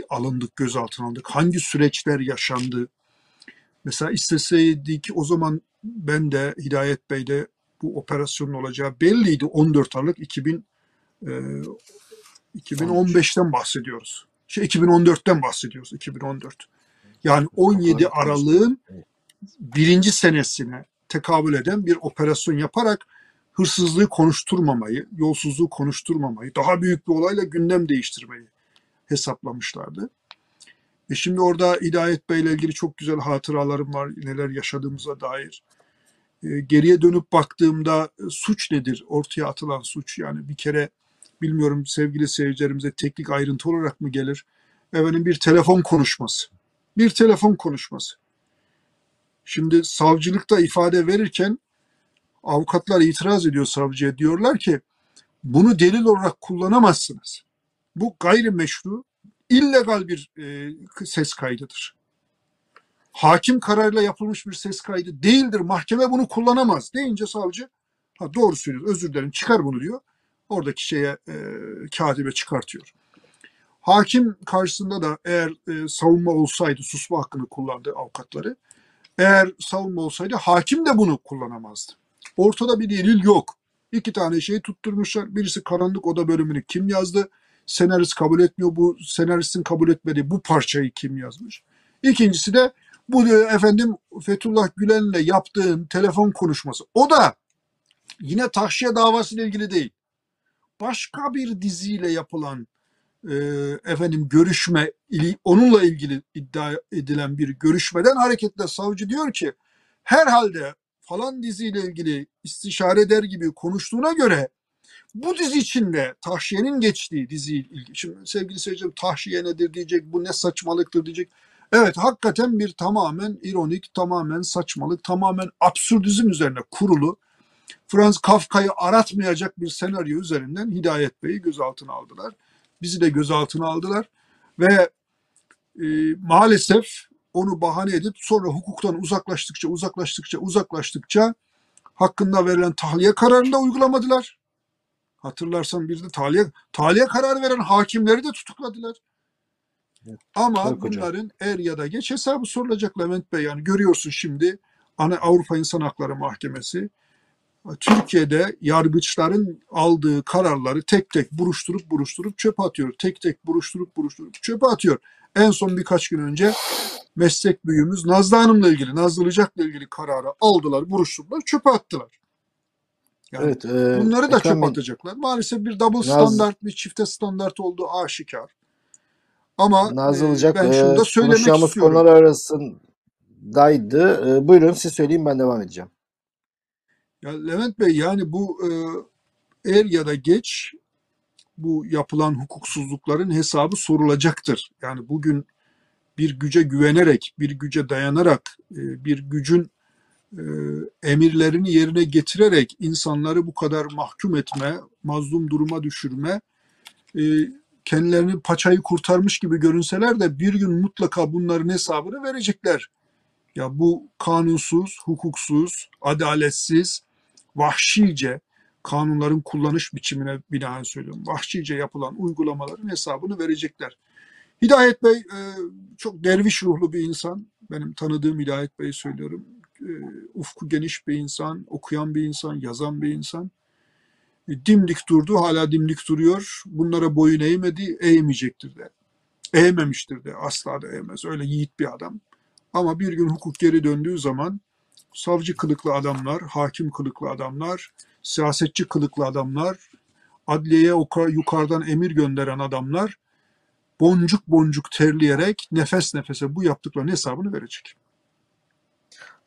alındık, gözaltına alındık. Hangi süreçler yaşandı? Mesela isteseydik o zaman ben de Hidayet Bey'de bu operasyonun olacağı belliydi. 14 Aralık 2000 e, 2015'ten bahsediyoruz. Şey 2014'ten bahsediyoruz. 2014. Yani 17 Aralık'ın birinci senesine tekabül eden bir operasyon yaparak hırsızlığı konuşturmamayı, yolsuzluğu konuşturmamayı, daha büyük bir olayla gündem değiştirmeyi hesaplamışlardı. E şimdi orada Hidayet Bey ile ilgili çok güzel hatıralarım var, neler yaşadığımıza dair. E, geriye dönüp baktığımda e, suç nedir? Ortaya atılan suç yani bir kere bilmiyorum sevgili seyircilerimize teknik ayrıntı olarak mı gelir? Efendim bir telefon konuşması. Bir telefon konuşması. Şimdi savcılıkta ifade verirken avukatlar itiraz ediyor savcıya. Diyorlar ki bunu delil olarak kullanamazsınız. Bu gayrimeşru, illegal bir e, ses kaydıdır. Hakim kararıyla yapılmış bir ses kaydı değildir. Mahkeme bunu kullanamaz deyince savcı ha doğru söylüyor özür dilerim çıkar bunu diyor. Oradaki şeye e, katibe çıkartıyor. Hakim karşısında da eğer e, savunma olsaydı susma hakkını kullandı avukatları. Eğer savunma olsaydı hakim de bunu kullanamazdı. Ortada bir delil yok. İki tane şey tutturmuşlar. Birisi karanlık oda bölümünü kim yazdı? Senarist kabul etmiyor. Bu senaristin kabul etmediği bu parçayı kim yazmış? İkincisi de bu efendim Fethullah Gülen'le yaptığın telefon konuşması. O da yine tahşiye davasıyla ilgili değil. Başka bir diziyle yapılan e, efendim görüşme onunla ilgili iddia edilen bir görüşmeden hareketle savcı diyor ki herhalde falan diziyle ilgili istişare eder gibi konuştuğuna göre bu dizi içinde tahşiyenin geçtiği dizi ilgili. Şimdi sevgili seyircilerim tahşiye nedir diyecek, bu ne saçmalıktır diyecek. Evet hakikaten bir tamamen ironik, tamamen saçmalık, tamamen absürdizm üzerine kurulu Franz Kafka'yı aratmayacak bir senaryo üzerinden Hidayet Bey'i gözaltına aldılar. Bizi de gözaltına aldılar ve e, maalesef onu bahane edip sonra hukuktan uzaklaştıkça uzaklaştıkça uzaklaştıkça hakkında verilen tahliye kararını da uygulamadılar. Hatırlarsan bir de tahliye, tahliye kararı veren hakimleri de tutukladılar. Evet, Ama tabii hocam. bunların er ya da geç hesabı sorulacak Levent Bey. Yani görüyorsun şimdi ana Avrupa İnsan Hakları Mahkemesi Türkiye'de yargıçların aldığı kararları tek tek buruşturup buruşturup çöpe atıyor. Tek tek buruşturup buruşturup çöpe atıyor. En son birkaç gün önce meslek büyüğümüz Nazlı Hanım'la ilgili, Nazlı Ilıcak'la ilgili kararı aldılar, buruşturdular, çöpe attılar. Yani Evet, e, bunları da çöpe Bey, atacaklar. Maalesef bir double Naz- standart, bir çifte standart olduğu aşikar. Ama e, ben e, şunu da söylemek konuşacağımız istiyorum. konular arasındaydı. E, buyurun siz söyleyin ben devam edeceğim. Ya Levent Bey yani bu e, er ya da geç bu yapılan hukuksuzlukların hesabı sorulacaktır. Yani bugün bir güce güvenerek, bir güce dayanarak, e, bir gücün e, emirlerini yerine getirerek insanları bu kadar mahkum etme, mazlum duruma düşürme, e, kendilerini paçayı kurtarmış gibi görünseler de bir gün mutlaka bunların hesabını verecekler. Ya bu kanunsuz, hukuksuz, adaletsiz, vahşice kanunların kullanış biçimine binaen söylüyorum. Vahşice yapılan uygulamaların hesabını verecekler. Hidayet Bey e, çok derviş ruhlu bir insan. Benim tanıdığım Hidayet Bey'i söylüyorum. E, ufku geniş bir insan, okuyan bir insan, yazan bir insan. E, dimdik durdu, hala dimdik duruyor. Bunlara boyun eğmedi, eğmeyecektir de. Eğmemiştir de, asla da eğmez. Öyle yiğit bir adam. Ama bir gün hukuk geri döndüğü zaman savcı kılıklı adamlar, hakim kılıklı adamlar, siyasetçi kılıklı adamlar, adliyeye yukarıdan emir gönderen adamlar boncuk boncuk terleyerek nefes nefese bu yaptıklarının hesabını verecek.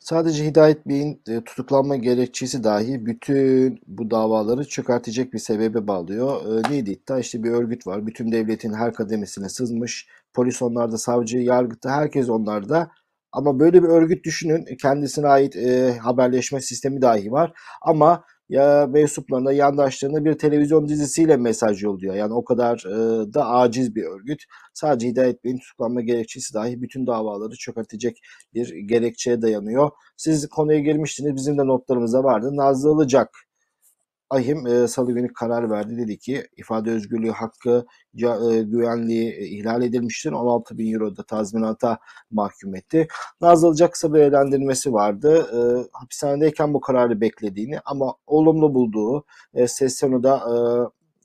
Sadece Hidayet Bey'in e, tutuklanma gerekçesi dahi bütün bu davaları çökertecek bir sebebe bağlıyor. E, neydi iddia? İşte bir örgüt var. Bütün devletin her kademesine sızmış. Polis onlarda, savcı, yargıta herkes onlarda. Ama böyle bir örgüt düşünün. Kendisine ait e, haberleşme sistemi dahi var. Ama ya mensuplarına, yandaşlarına bir televizyon dizisiyle mesaj yolluyor. Yani o kadar e, da aciz bir örgüt. Sadece Hidayet Bey'in tutuklanma gerekçesi dahi bütün davaları çökertecek bir gerekçeye dayanıyor. Siz konuya girmiştiniz. Bizim de notlarımızda vardı. Nazlı Ilıcak Ahim e, salı günü karar verdi. Dedi ki ifade özgürlüğü hakkı e, güvenliği e, ihlal edilmiştir. 16 bin euro da tazminata mahkum etti. Nazlı Ilıcak kısa bir eğlendirmesi vardı. E, hapishanedeyken bu kararı beklediğini ama olumlu bulduğu e, ses tonu da e,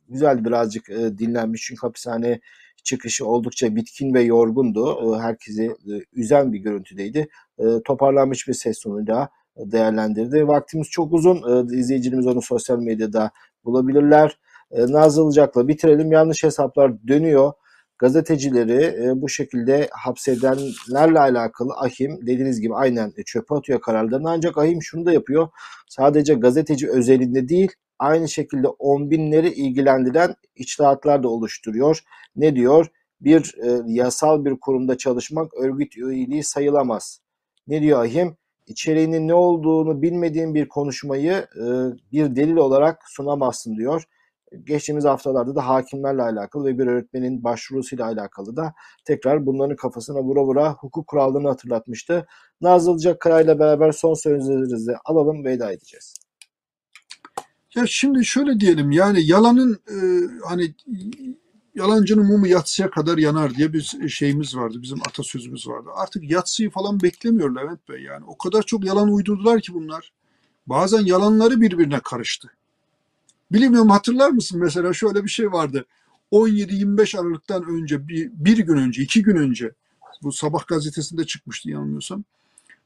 güzel birazcık e, dinlenmiş. Çünkü hapishane çıkışı oldukça bitkin ve yorgundu. E, herkesi e, üzen bir görüntüdeydi. E, toparlanmış bir ses tonuyla değerlendirdi. Vaktimiz çok uzun. E, izleyicilerimiz onu sosyal medyada bulabilirler. E, Nazlı Ilıcak'la bitirelim. Yanlış hesaplar dönüyor. Gazetecileri e, bu şekilde hapsedenlerle alakalı Ahim dediğiniz gibi aynen çöpe atıyor kararlarını. Ancak Ahim şunu da yapıyor. Sadece gazeteci özelinde değil aynı şekilde on binleri ilgilendiren içtihatlar da oluşturuyor. Ne diyor? Bir e, yasal bir kurumda çalışmak örgüt üyeliği sayılamaz. Ne diyor Ahim? İçeriğinin ne olduğunu bilmediğin bir konuşmayı e, bir delil olarak sunamazsın diyor. Geçtiğimiz haftalarda da hakimlerle alakalı ve bir öğretmenin başvurusuyla alakalı da tekrar bunların kafasına vura vura hukuk kurallarını hatırlatmıştı. Nazlı Ilıcak kararıyla beraber son sözlerinizi alalım ve veda edeceğiz. Ya şimdi şöyle diyelim yani yalanın e, hani yalancının mumu yatsıya kadar yanar diye bir şeyimiz vardı. Bizim atasözümüz vardı. Artık yatsıyı falan beklemiyor Levent Bey yani. O kadar çok yalan uydurdular ki bunlar. Bazen yalanları birbirine karıştı. Bilmiyorum hatırlar mısın mesela şöyle bir şey vardı. 17-25 Aralık'tan önce bir, bir gün önce, iki gün önce bu sabah gazetesinde çıkmıştı yanılmıyorsam.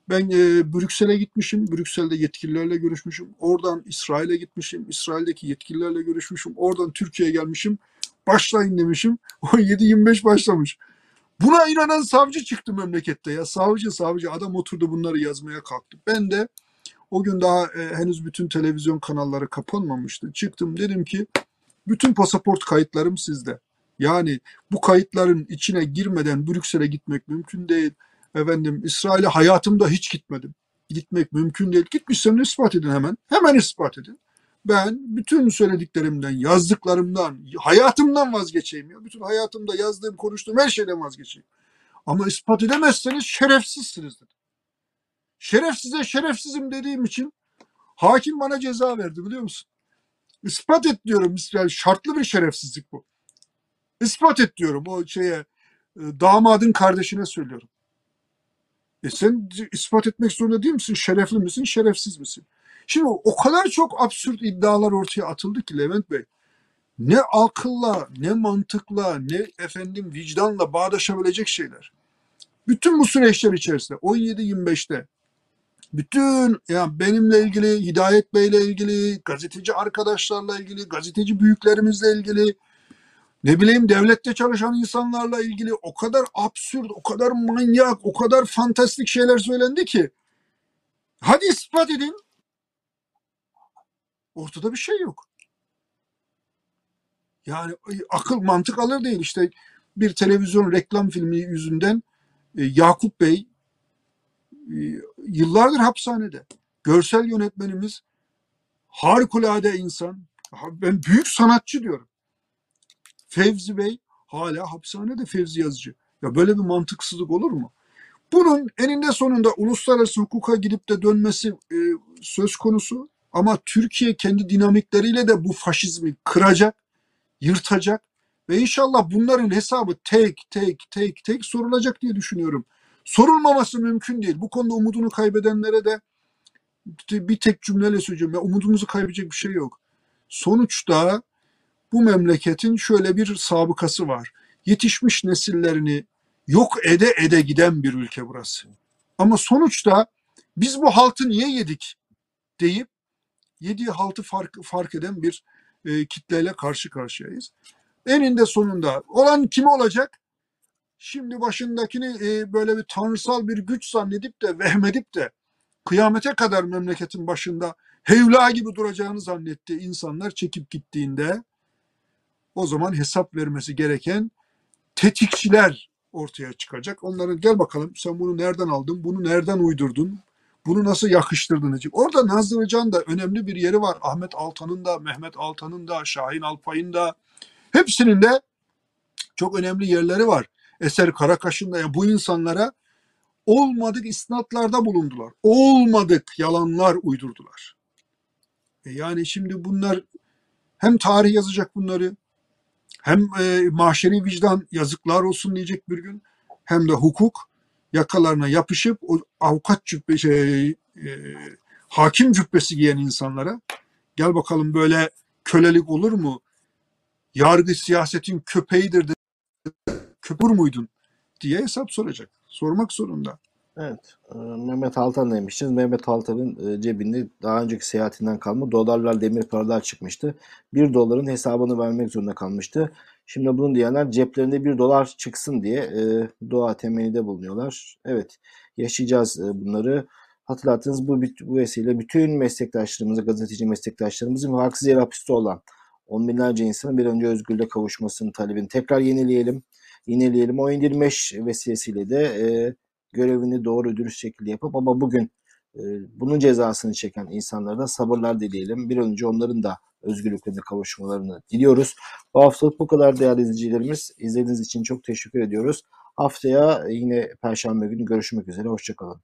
Ben e, Brüksel'e gitmişim. Brüksel'de yetkililerle görüşmüşüm. Oradan İsrail'e gitmişim. İsrail'deki yetkililerle görüşmüşüm. Oradan Türkiye'ye gelmişim. Başlayın demişim. 17-25 başlamış. Buna inanan savcı çıktı memlekette ya. Savcı savcı adam oturdu bunları yazmaya kalktı. Ben de o gün daha e, henüz bütün televizyon kanalları kapanmamıştı. Çıktım dedim ki bütün pasaport kayıtlarım sizde. Yani bu kayıtların içine girmeden Brüksel'e gitmek mümkün değil. Efendim İsrail'e hayatımda hiç gitmedim. Gitmek mümkün değil. Gitmişsem ispat edin hemen. Hemen ispat edin. Ben bütün söylediklerimden, yazdıklarımdan, hayatımdan vazgeçeyim ya. Bütün hayatımda yazdığım, konuştuğum her şeyden vazgeçeyim. Ama ispat edemezseniz şerefsizsiniz dedim. Şerefsize şerefsizim dediğim için hakim bana ceza verdi biliyor musun? İspat et diyorum. Yani şartlı bir şerefsizlik bu. İspat et diyorum o şeye e, damadın kardeşine söylüyorum. E sen ispat etmek zorunda değil misin? Şerefli misin, şerefsiz misin? Şimdi o kadar çok absürt iddialar ortaya atıldı ki Levent Bey. Ne akılla, ne mantıkla, ne efendim vicdanla bağdaşabilecek şeyler. Bütün bu süreçler içerisinde 17-25'te bütün yani benimle ilgili, Hidayet Bey'le ilgili, gazeteci arkadaşlarla ilgili, gazeteci büyüklerimizle ilgili, ne bileyim devlette çalışan insanlarla ilgili o kadar absürt, o kadar manyak, o kadar fantastik şeyler söylendi ki. Hadi ispat edin. Ortada bir şey yok. Yani akıl mantık alır değil işte bir televizyon reklam filmi yüzünden e, Yakup Bey e, yıllardır hapishanede. Görsel yönetmenimiz harikulade insan. Ben büyük sanatçı diyorum. Fevzi Bey hala hapishanede Fevzi Yazıcı. Ya böyle bir mantıksızlık olur mu? Bunun eninde sonunda uluslararası hukuka gidip de dönmesi e, söz konusu. Ama Türkiye kendi dinamikleriyle de bu faşizmi kıracak, yırtacak ve inşallah bunların hesabı tek tek tek tek sorulacak diye düşünüyorum. Sorulmaması mümkün değil. Bu konuda umudunu kaybedenlere de bir tek cümleyle söyleyeceğim. Ya umudumuzu kaybedecek bir şey yok. Sonuçta bu memleketin şöyle bir sabıkası var. Yetişmiş nesillerini yok ede ede giden bir ülke burası. Ama sonuçta biz bu haltı niye yedik deyip yediği haltı fark, fark eden bir e, kitleyle karşı karşıyayız. Eninde sonunda olan kim olacak? Şimdi başındakini e, böyle bir tanrısal bir güç zannedip de vehmedip de kıyamete kadar memleketin başında hevla gibi duracağını zannettiği insanlar çekip gittiğinde o zaman hesap vermesi gereken tetikçiler ortaya çıkacak. Onların gel bakalım sen bunu nereden aldın, bunu nereden uydurdun, bunu nasıl yakıştırdın diyecek. Orada Nazlı Hoca'nın da önemli bir yeri var. Ahmet Altan'ın da, Mehmet Altan'ın da, Şahin Alpay'ın da hepsinin de çok önemli yerleri var. Eser Karakaş'ın da yani bu insanlara olmadık isnatlarda bulundular. Olmadık yalanlar uydurdular. E yani şimdi bunlar hem tarih yazacak bunları hem e, maşeri vicdan yazıklar olsun diyecek bir gün hem de hukuk yakalarına yapışıp o avukat cübbe şey, e, hakim cübbesi giyen insanlara gel bakalım böyle kölelik olur mu? Yargı siyasetin köpeğidir de köpür muydun diye hesap soracak. Sormak zorunda. Evet. e, Mehmet Altan demiştiniz. Mehmet Altan'ın e, cebinde daha önceki seyahatinden kalma dolarlar, demir paralar çıkmıştı. Bir doların hesabını vermek zorunda kalmıştı. Şimdi bunu diyenler ceplerinde bir dolar çıksın diye e, dua temennide bulunuyorlar. Evet. Yaşayacağız e, bunları. Hatırlattığınız bu, bu vesile bütün meslektaşlarımızı, gazeteci meslektaşlarımızın haksız yere hapiste olan on binlerce insanın bir önce özgürlüğe kavuşmasının talebini tekrar yenileyelim. Yenileyelim. O 25 vesilesiyle de e, görevini doğru dürüst şekilde yapıp ama bugün e, bunun cezasını çeken insanlara da sabırlar dileyelim. Bir önce onların da özgürlüklerine kavuşmalarını diliyoruz. Bu haftalık bu kadar değerli izleyicilerimiz. İzlediğiniz için çok teşekkür ediyoruz. Haftaya yine Perşembe günü görüşmek üzere. Hoşçakalın.